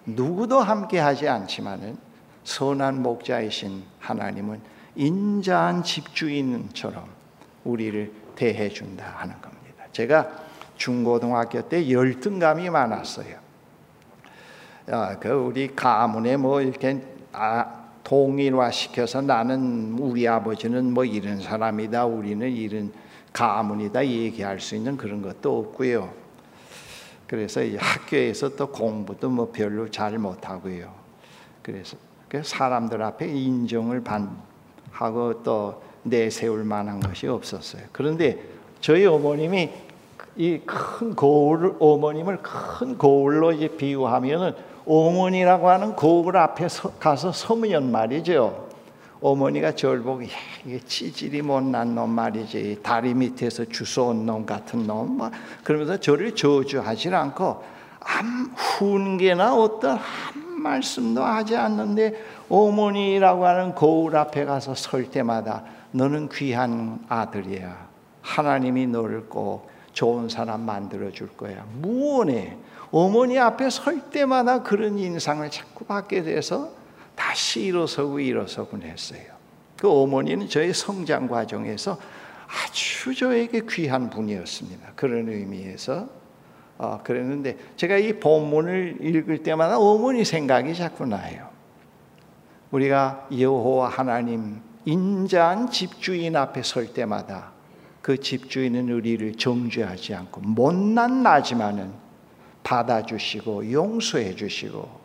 누구도 함께 하지 않지만은 선한 목자이신 하나님은 인자한 집주인처럼 우리를 대해 준다 하는 겁니다. 제가 중고등학교 때 열등감이 많았어요. 아, 그 우리 가문에 뭐 이렇게 아, 동일화 시켜서 나는 우리 아버지는 뭐 이런 사람이다, 우리는 이런 가문이다 얘기할 수 있는 그런 것도 없고요. 그래서 학교에서 또 공부도 뭐 별로 잘 못하고요. 그래서 그 사람들 앞에 인정을 하고 또 내세울 만한 것이 없었어요. 그런데 저희 어머님이 이 큰 거울 어머님을 큰 거울로 이제 비유하면은 어머니라고 하는 거울 앞에 서, 가서 서면 말이죠. 어머니가 저를 보고 야, 이게 치질이 못난 놈 말이지. 다리 밑에서 주워온 놈 같은 놈. 막 그러면서 저를 저주하지 않고 한 훈계나 어떤 한 말씀도 하지 않는데 어머니라고 하는 거울 앞에 가서 설 때마다 너는 귀한 아들이야. 하나님이 너를 꼭 좋은 사람 만들어 줄 거야. 무언에 어머니 앞에 설 때마다 그런 인상을 자꾸 받게 돼서 다시 일어서고 일어서곤 했어요. 그 어머니는 저의 성장 과정에서 아주 저에게 귀한 분이었습니다. 그런 의미에서 어, 그랬는데 제가 이 본문을 읽을 때마다 어머니 생각이 자꾸 나요. 우리가 여호와 하나님 인자한 집주인 앞에 설 때마다 그 집주인은 우리를 정죄하지 않고 못난 나지만은 받아주시고 용서해 주시고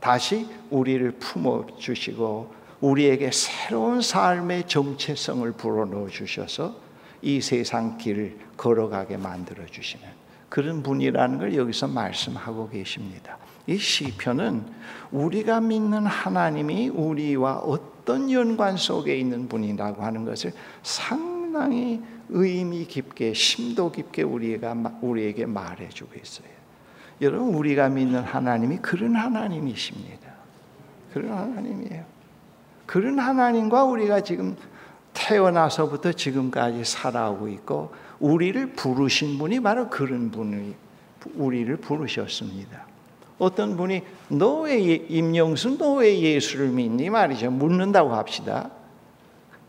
다시 우리를 품어 주시고 우리에게 새로운 삶의 정체성을 불어넣어 주셔서 이 세상 길을 걸어가게 만들어 주시는 그런 분이라는 걸 여기서 말씀하고 계십니다. 이 시편은 우리가 믿는 하나님이 우리와 어떤 연관 속에 있는 분이라고 하는 것을 상당히 의미 깊게 심도 깊게 우리가 우리에게 말해주고 있어요. 여러분 우리가 믿는 하나님이 그런 하나님이십니다. 그런 하나님이에요. 그런 하나님과 우리가 지금 태어나서부터 지금까지 살아오고 있고 우리를 부르신 분이 바로 그런 분이 우리를 부르셨습니다. 어떤 분이 너왜 임영순 너왜 예수를 믿니 말이죠. 묻는다고 합시다.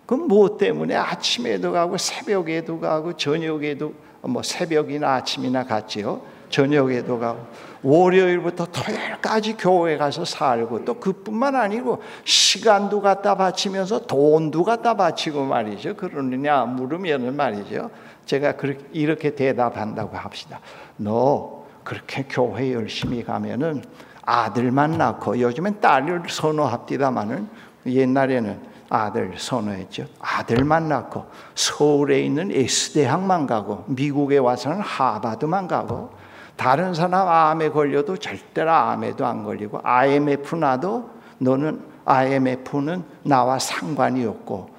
그럼 뭐 때문에 아침에도 가고 새벽에도 가고 저녁에도 뭐 새벽이나 아침이나 갔지요. 저녁에도 가고 월요일부터 토요일까지 교회 가서 살고 또 그뿐만 아니고 시간도 갖다 바치면서 돈도 갖다 바치고 말이죠. 그러느냐 물으면은 말이죠. 제가 그렇게 이렇게 대답한다고 합시다. 너 그렇게 교회 열심히 가면은 아들만 낳고 요즘엔 딸을 선호합디다마는 옛날에는 아들 선호했죠. 아들만 낳고 서울에 있는 S대학만 가고 미국에 와서는 하바드만 가고 다른 사람 암에 걸려도 절대로 암에도 안 걸리고 IMF 나도 너는 IMF는 나와 상관이 없고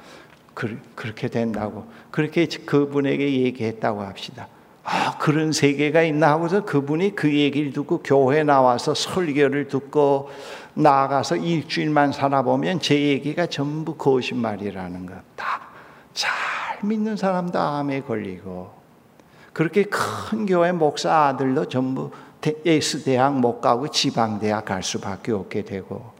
그렇게 된다고 그렇게 그분에게 얘기했다고 합시다. 아, 그런 세계가 있나 하고서 그분이 그 얘기를 듣고 교회 나와서 설교를 듣고 나가서 일주일만 살아보면 제 얘기가 전부 거짓말이라는 것. 다 잘 믿는 사람도 암에 걸리고 그렇게 큰 교회 목사 아들도 전부 에스 대학 못 가고 지방 대학 갈 수밖에 없게 되고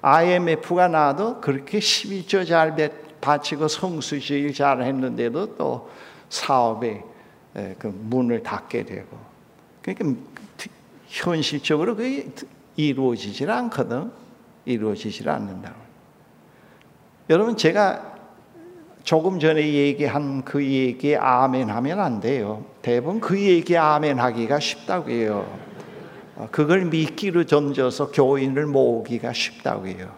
IMF가 나도 그렇게 11조 잘 바치고 성수주의 잘 했는데도 또 사업에 그 문을 닫게 되고 그러니까 현실적으로 그게 이루어지질 않거든 이루어지질 않는다. 여러분 제가 조금 전에 얘기한 그 얘기에 아멘 하면 안 돼요. 대부분 그 얘기에 아멘 하기가 쉽다고 해요. 어, 그걸 미끼로 던져서 교인을 모으기가 쉽다고 해요.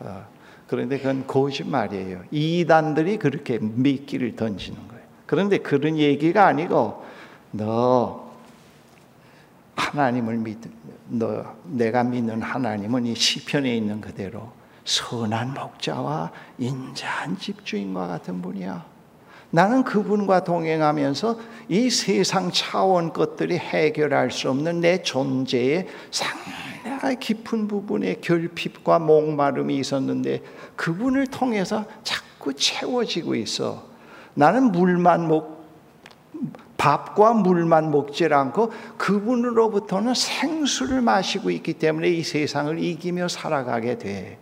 어, 그런데 그건 거짓말이에요. 이단들이 그렇게 미끼를 던지는 거예요. 그런데 그런 얘기가 아니고 너 하나님을 믿, 너 내가 믿는 하나님은 이 시편에 있는 그대로 선한 목자와 인자한 집주인과 같은 분이야. 나는 그분과 동행하면서 이 세상 차원 것들이 해결할 수 없는 내 존재의 상당히 깊은 부분에 결핍과 목마름이 있었는데 그분을 통해서 자꾸 채워지고 있어. 나는 물만 먹, 밥과 물만 먹질 않고 그분으로부터는 생수를 마시고 있기 때문에 이 세상을 이기며 살아가게 돼.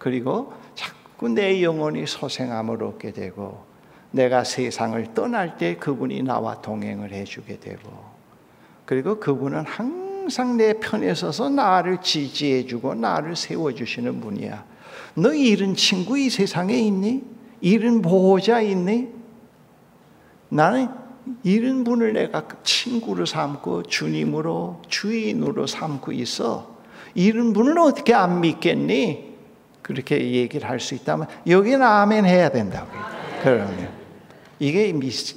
그리고 자꾸 내 영혼이 소생함을 얻게 되고 내가 세상을 떠날 때 그분이 나와 동행을 해주게 되고 그리고 그분은 항상 내 편에 서서 나를 지지해주고 나를 세워주시는 분이야. 너 잃은 친구 이 세상에 있니? 잃은 보호자 있니? 나는 잃은 분을 내가 친구로 삼고 주님으로 주인으로 삼고 있어. 잃은 분을 어떻게 안 믿겠니? 그렇게 얘기를 할 수 있다면 여기는 아멘 해야 된다고요. 그러면 이게 미스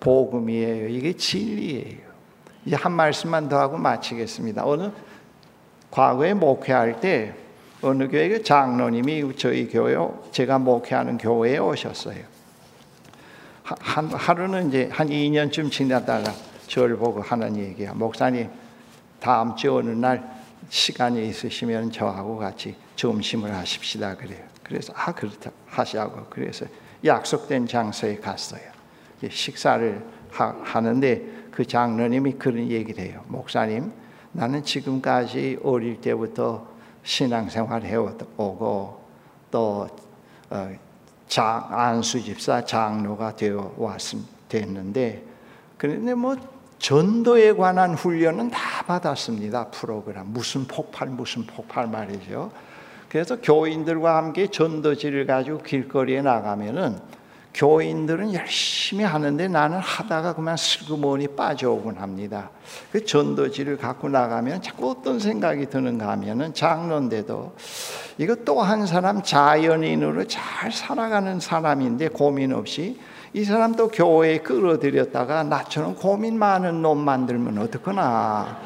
복음이에요. 이게 진리예요. 이제 한 말씀만 더 하고 마치겠습니다. 오늘 과거에 목회할 때 어느 교회 장로님이 저희 교회 제가 목회하는 교회에 오셨어요. 한 하루는 이제 한 2년쯤 지나다가 저를 보고 하는 얘기야. 목사님 다음 주 어느 날 시간이 있으시면 저하고 같이 점심을 하십시다 그래요. 그래서 아 그렇다 하시고 그래서 약속된 장소에 갔어요. 식사를 하, 는데그 장로님이 그런 얘기를 해요. 목사님, 나는 지금까지 어릴 때부터 신앙생활 해오고 또 어, 장, 안수 집사 장로가 되어 왔음 됐는데 그런데 뭐 전도에 관한 훈련은 다 받았습니다. 프로그램 무슨 폭발 무슨 폭발 말이죠. 그래서 교인들과 함께 전도지를 가지고 길거리에 나가면은 교인들은 열심히 하는데 나는 하다가 그만 슬그머니 빠져오곤 합니다. 그 전도지를 갖고 나가면 자꾸 어떤 생각이 드는가 하면은 장로인데도 이거 또 한 사람 자연인으로 잘 살아가는 사람인데 고민 없이 이 사람도 교회에 끌어들였다가 나처럼 고민 많은 놈 만들면 어떡하나.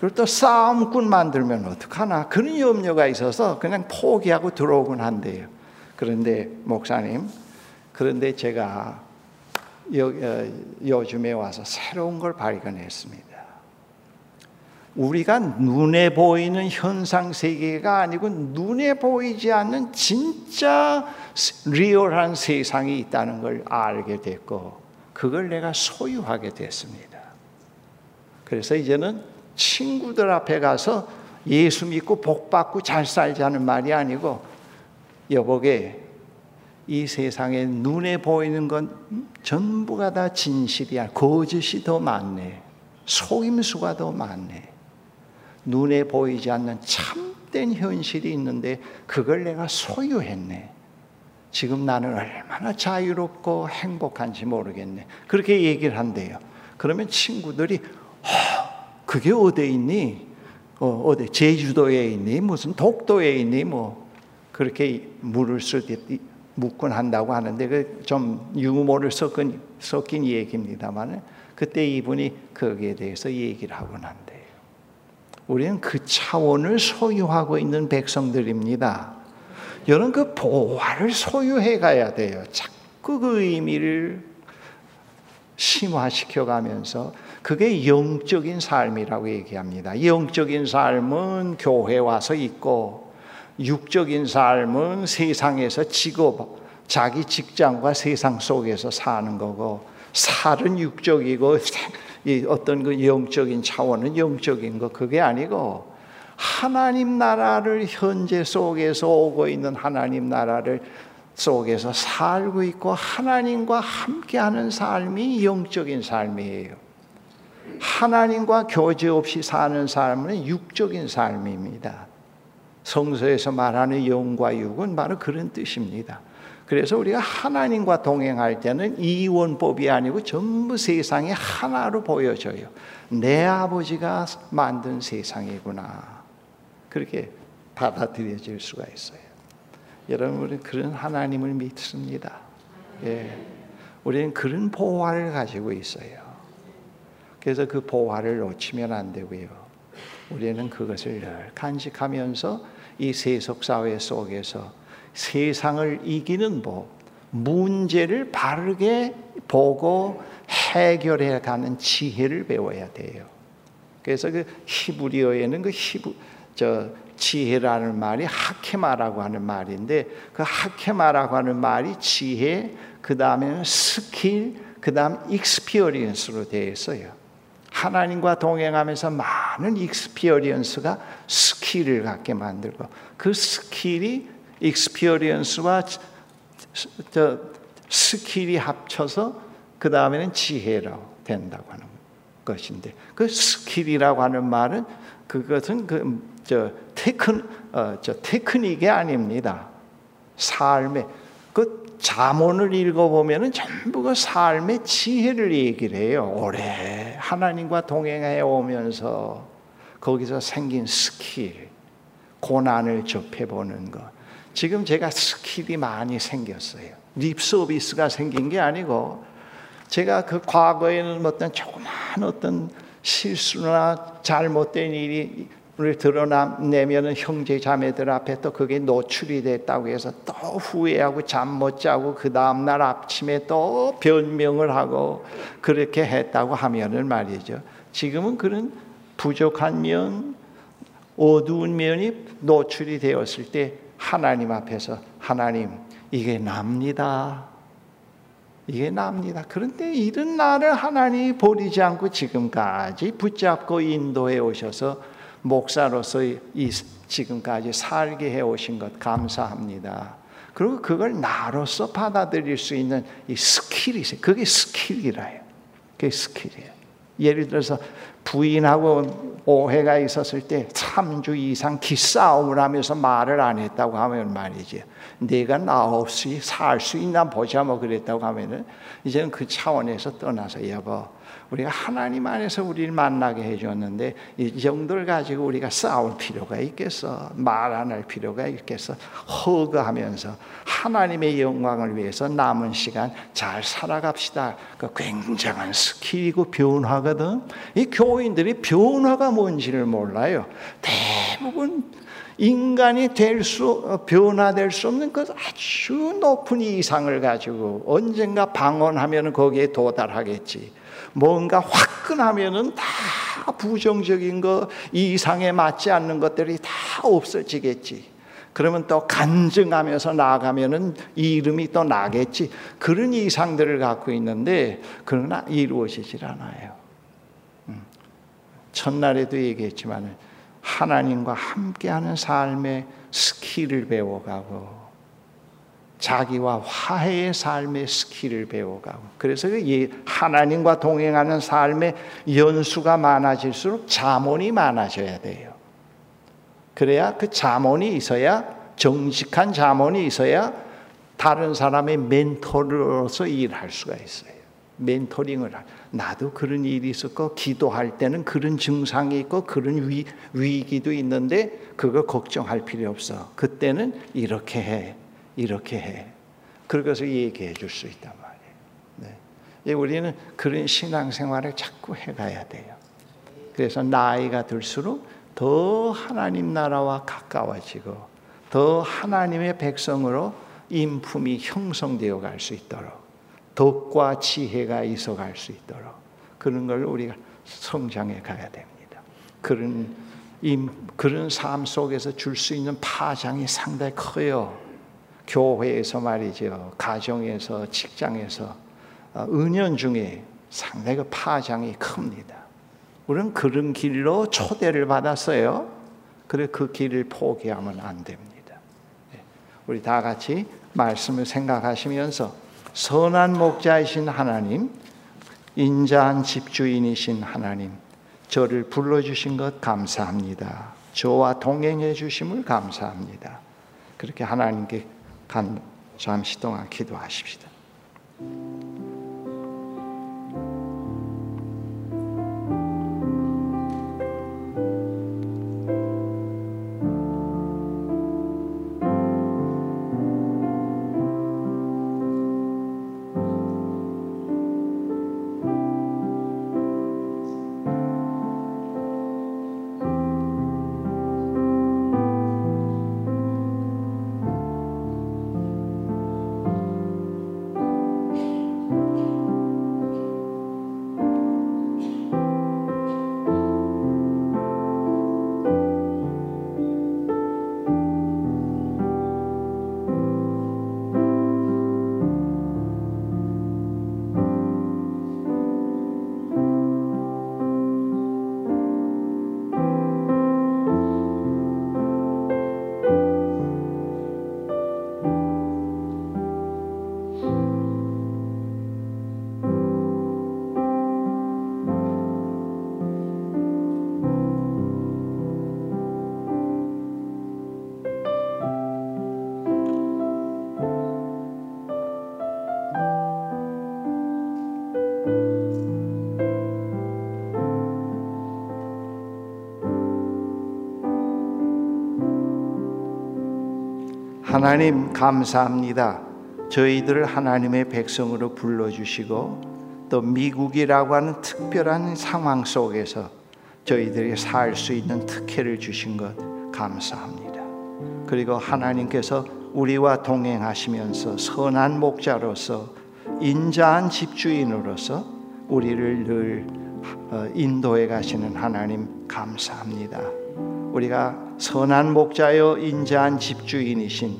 그리고 또 싸움꾼 만들면 어떡하나. 그런 염려가 있어서 그냥 포기하고 들어오곤 한대요. 그런데 목사님, 그런데 제가 요, 어, 요즘에 와서 새로운 걸 발견했습니다. 우리가 눈에 보이는 현상 세계가 아니고 눈에 보이지 않는 진짜 리얼한 세상이 있다는 걸 알게 됐고 그걸 내가 소유하게 됐습니다. 그래서 이제는 친구들 앞에 가서 예수 믿고 복 받고 잘 살자는 말이 아니고 여보게 이 세상에 눈에 보이는 건 전부가 다 진실이야. 거짓이 더 많네. 속임수가 더 많네. 눈에 보이지 않는 참된 현실이 있는데 그걸 내가 소유했네. 지금 나는 얼마나 자유롭고 행복한지 모르겠네. 그렇게 얘기를 한대요. 그러면 친구들이 그게 어디에 있니? 어, 어디 제주도에 있니? 무슨 독도에 있니? 뭐 그렇게 물을 쓸때 묻곤 한다고 하는데 그 좀 유머를 섞은 섞인 얘기입니다만 그때 이분이 거기에 대해서 얘기를 하곤 한대요. 우리는 그 차원을 소유하고 있는 백성들입니다. 여러분 그 보화를 소유해 가야 돼요. 자꾸 그 의미를 심화시켜 가면서 그게 영적인 삶이라고 얘기합니다. 영적인 삶은 교회 와서 있고 육적인 삶은 세상에서 직업, 자기 직장과 세상 속에서 사는 거고 살은 육적이고 어떤 그 영적인 차원은 영적인 거 그게 아니고 하나님 나라를 현재 속에서 오고 있는 하나님 나라를 속에서 살고 있고 하나님과 함께하는 삶이 영적인 삶이에요. 하나님과 교제 없이 사는 삶은 육적인 삶입니다. 성서에서 말하는 영과 육은 바로 그런 뜻입니다. 그래서 우리가 하나님과 동행할 때는 이원법이 아니고 전부 세상이 하나로 보여져요. 내 아버지가 만든 세상이구나. 그렇게 받아들여질 수가 있어요. 여러분, 우리 그런 하나님을 믿습니다. 예. 우리는 그런 보화를 가지고 있어요. 그래서 그 보화를 놓치면 안 되고요. 우리는 그것을 늘 간직하면서 이 세속 사회 속에서 세상을 이기는 법, 문제를 바르게 보고 해결해 가는 지혜를 배워야 돼요. 그래서 그 히브리어에는 그 히브 저 지혜라는 말이 하케마라고 하는 말인데 그 하케마라고 하는 말이 지혜, 그 다음에는 스킬, 그 다음 experience로 되어 있어요. 하나님과 동행하면서 많은 experience가 skill을 갖게 만들고 그 skill이 experience와 저 skill이 합쳐서 그 다음에는 지혜로 된다고 하는 것인데 그 skill이라고 하는 말은 그것은 그 저 테크 어 저 테크닉이 아닙니다. 삶의 그 잠언을 읽어보면은 전부 그 삶의 지혜를 얘기를 해요. 오래 하나님과 동행해 오면서 거기서 생긴 스킬, 고난을 접해보는 것. 지금 제가 skill이 많이 생겼어요. 립 서비스가 생긴 게 아니고 제가 그 과거에는 어떤 조그만 어떤 실수나 잘못된 일이 를 드러내면은 형제 자매들 앞에 또 그게 노출이 됐다고 해서 또 후회하고 잠 못 자고 그 다음 날 아침에 또 변명을 하고 그렇게 했다고 하면은 말이죠. 지금은 그런 부족한 면, 어두운 면이 노출이 되었을 때 하나님 앞에서 하나님 이게 납니다. 이게 납니다. 그런데 이런 나를 하나님이 버리지 않고 지금까지 붙잡고 인도해 오셔서 목사로서 이 지금까지 살게 해 오신 것 감사합니다. 그리고 그걸 나로서 받아들일 수 있는 이 skill이 있어요. 그게 skill이라요. 그게 skill이에요. 예를 들어서 부인하고 오해가 있었을 때 3주 이상 기싸움을 하면서 말을 안 했다고 하면 말이지. 네가 나 없이 살 수 있나 보자 뭐 그랬다고 하면은 이제는 그 차원에서 떠나서 여보 우리가 하나님 안에서 우리를 만나게 해줬는데 이 정도를 가지고 우리가 싸울 필요가 있겠어? 말 안 할 필요가 있겠어? hug하면서 하나님의 영광을 위해서 남은 시간 잘 살아갑시다. 그 굉장한 skill이고 변화거든. 이 교인들이 변화가 뭔지를 몰라요. 대부분 인간이 될 수, 변화될 수 없는 그 아주 높은 이상을 가지고 언젠가 방언하면 거기에 도달하겠지. 뭔가 화끈하면은 다 부정적인 거, 이상에 맞지 않는 것들이 다 없어지겠지. 그러면 또 간증하면서 나아가면은 이 이름이 또 나겠지. 그런 이상들을 갖고 있는데 그러나 이루어지질 않아요. 음. 첫날에도 얘기했지만 하나님과 함께하는 삶의 skill을 배워가고 자기와 화해의 삶의 skill을 배워가고 그래서 그 하나님과 동행하는 삶의 연수가 많아질수록 자문이 많아져야 돼요. 그래야 그 자문이 있어야 정직한 자문이 있어야 다른 사람의 멘토로서 일할 수가 있어요. 멘토링을 나도 그런 일이 있었고 기도할 때는 그런 증상이 있고 그런 위, 위기도 있는데 그거 걱정할 필요 없어. 그때는 이렇게 해. 이렇게 해. 그러고서 얘기해 줄 수 있단 말이에요. 네. 우리는 그런 신앙생활을 자꾸 해가야 돼요. 그래서 나이가 들수록 더 하나님 나라와 가까워지고 더 하나님의 백성으로 인품이 형성되어 갈 수 있도록 덕과 지혜가 있어 갈 수 있도록 그런 걸 우리가 성장해 가야 됩니다. 그런 임, 그런 삶 속에서 줄 수 있는 파장이 상당히 커요. 교회에서 말이죠. 가정에서, 직장에서, 어, 은연 중에 상당히 그 파장이 큽니다. 우리는 그런 길로 초대를 받았어요. 그래 그 길을 포기하면 안 됩니다. 네. 우리 다 같이 말씀을 생각하시면서 선한 목자이신 하나님, 인자한 집주인이신 하나님, 저를 불러주신 것 감사합니다. 저와 동행해 주심을 감사합니다. 그렇게 하나님께 간 잠시 동안 기도하십시다. 하나님 감사합니다. 저희들을 하나님의 백성으로 불러주시고 또 미국이라고 하는 특별한 상황 속에서 저희들이 살 수 있는 특혜를 주신 것 감사합니다. 그리고 하나님께서 우리와 동행하시면서 선한 목자로서 인자한 집주인으로서 우리를 늘 어, 인도해 가시는 하나님 감사합니다. 우리가 선한 목자여 인자한 집주인이신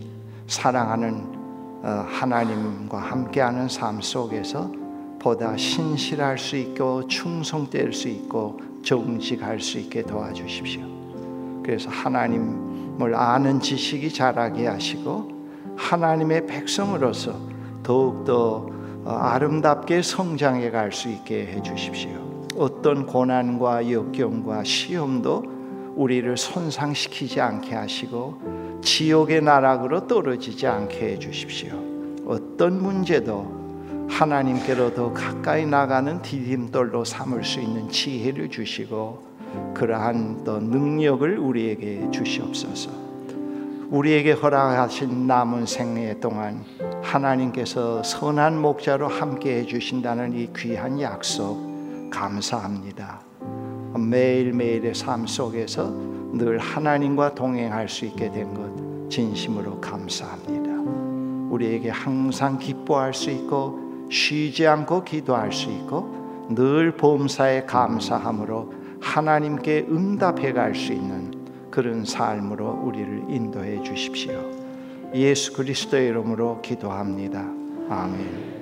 사랑하는 어, 하나님과 함께하는 삶 속에서 보다 신실할 수 있고 충성될 수 있고 정직할 수 있게 도와주십시오. 그래서 하나님을 아는 지식이 자라게 하시고 하나님의 백성으로서 더욱더 어, 아름답게 성장해 갈 수 있게 해 주십시오. 어떤 고난과 역경과 시험도 우리를 손상시키지 않게 하시고 지옥의 나락으로 떨어지지 않게 해 주십시오. 어떤 문제도 하나님께로 더 가까이 나가는 디딤돌로 삼을 수 있는 지혜를 주시고 그러한 또 능력을 우리에게 주시옵소서. 우리에게 허락하신 남은 생애 동안 하나님께서 선한 목자로 함께 해 주신다는 이 귀한 약속 감사합니다. 매일매일의 삶 속에서 늘 하나님과 동행할 수 있게 된 것 진심으로 감사합니다. 우리에게 항상 기뻐할 수 있고 쉬지 않고 기도할 수 있고 늘 범사에 감사함으로 하나님께 응답해 갈 수 있는 그런 삶으로 우리를 인도해 주십시오. 예수 그리스도의 이름으로 기도합니다. 아멘.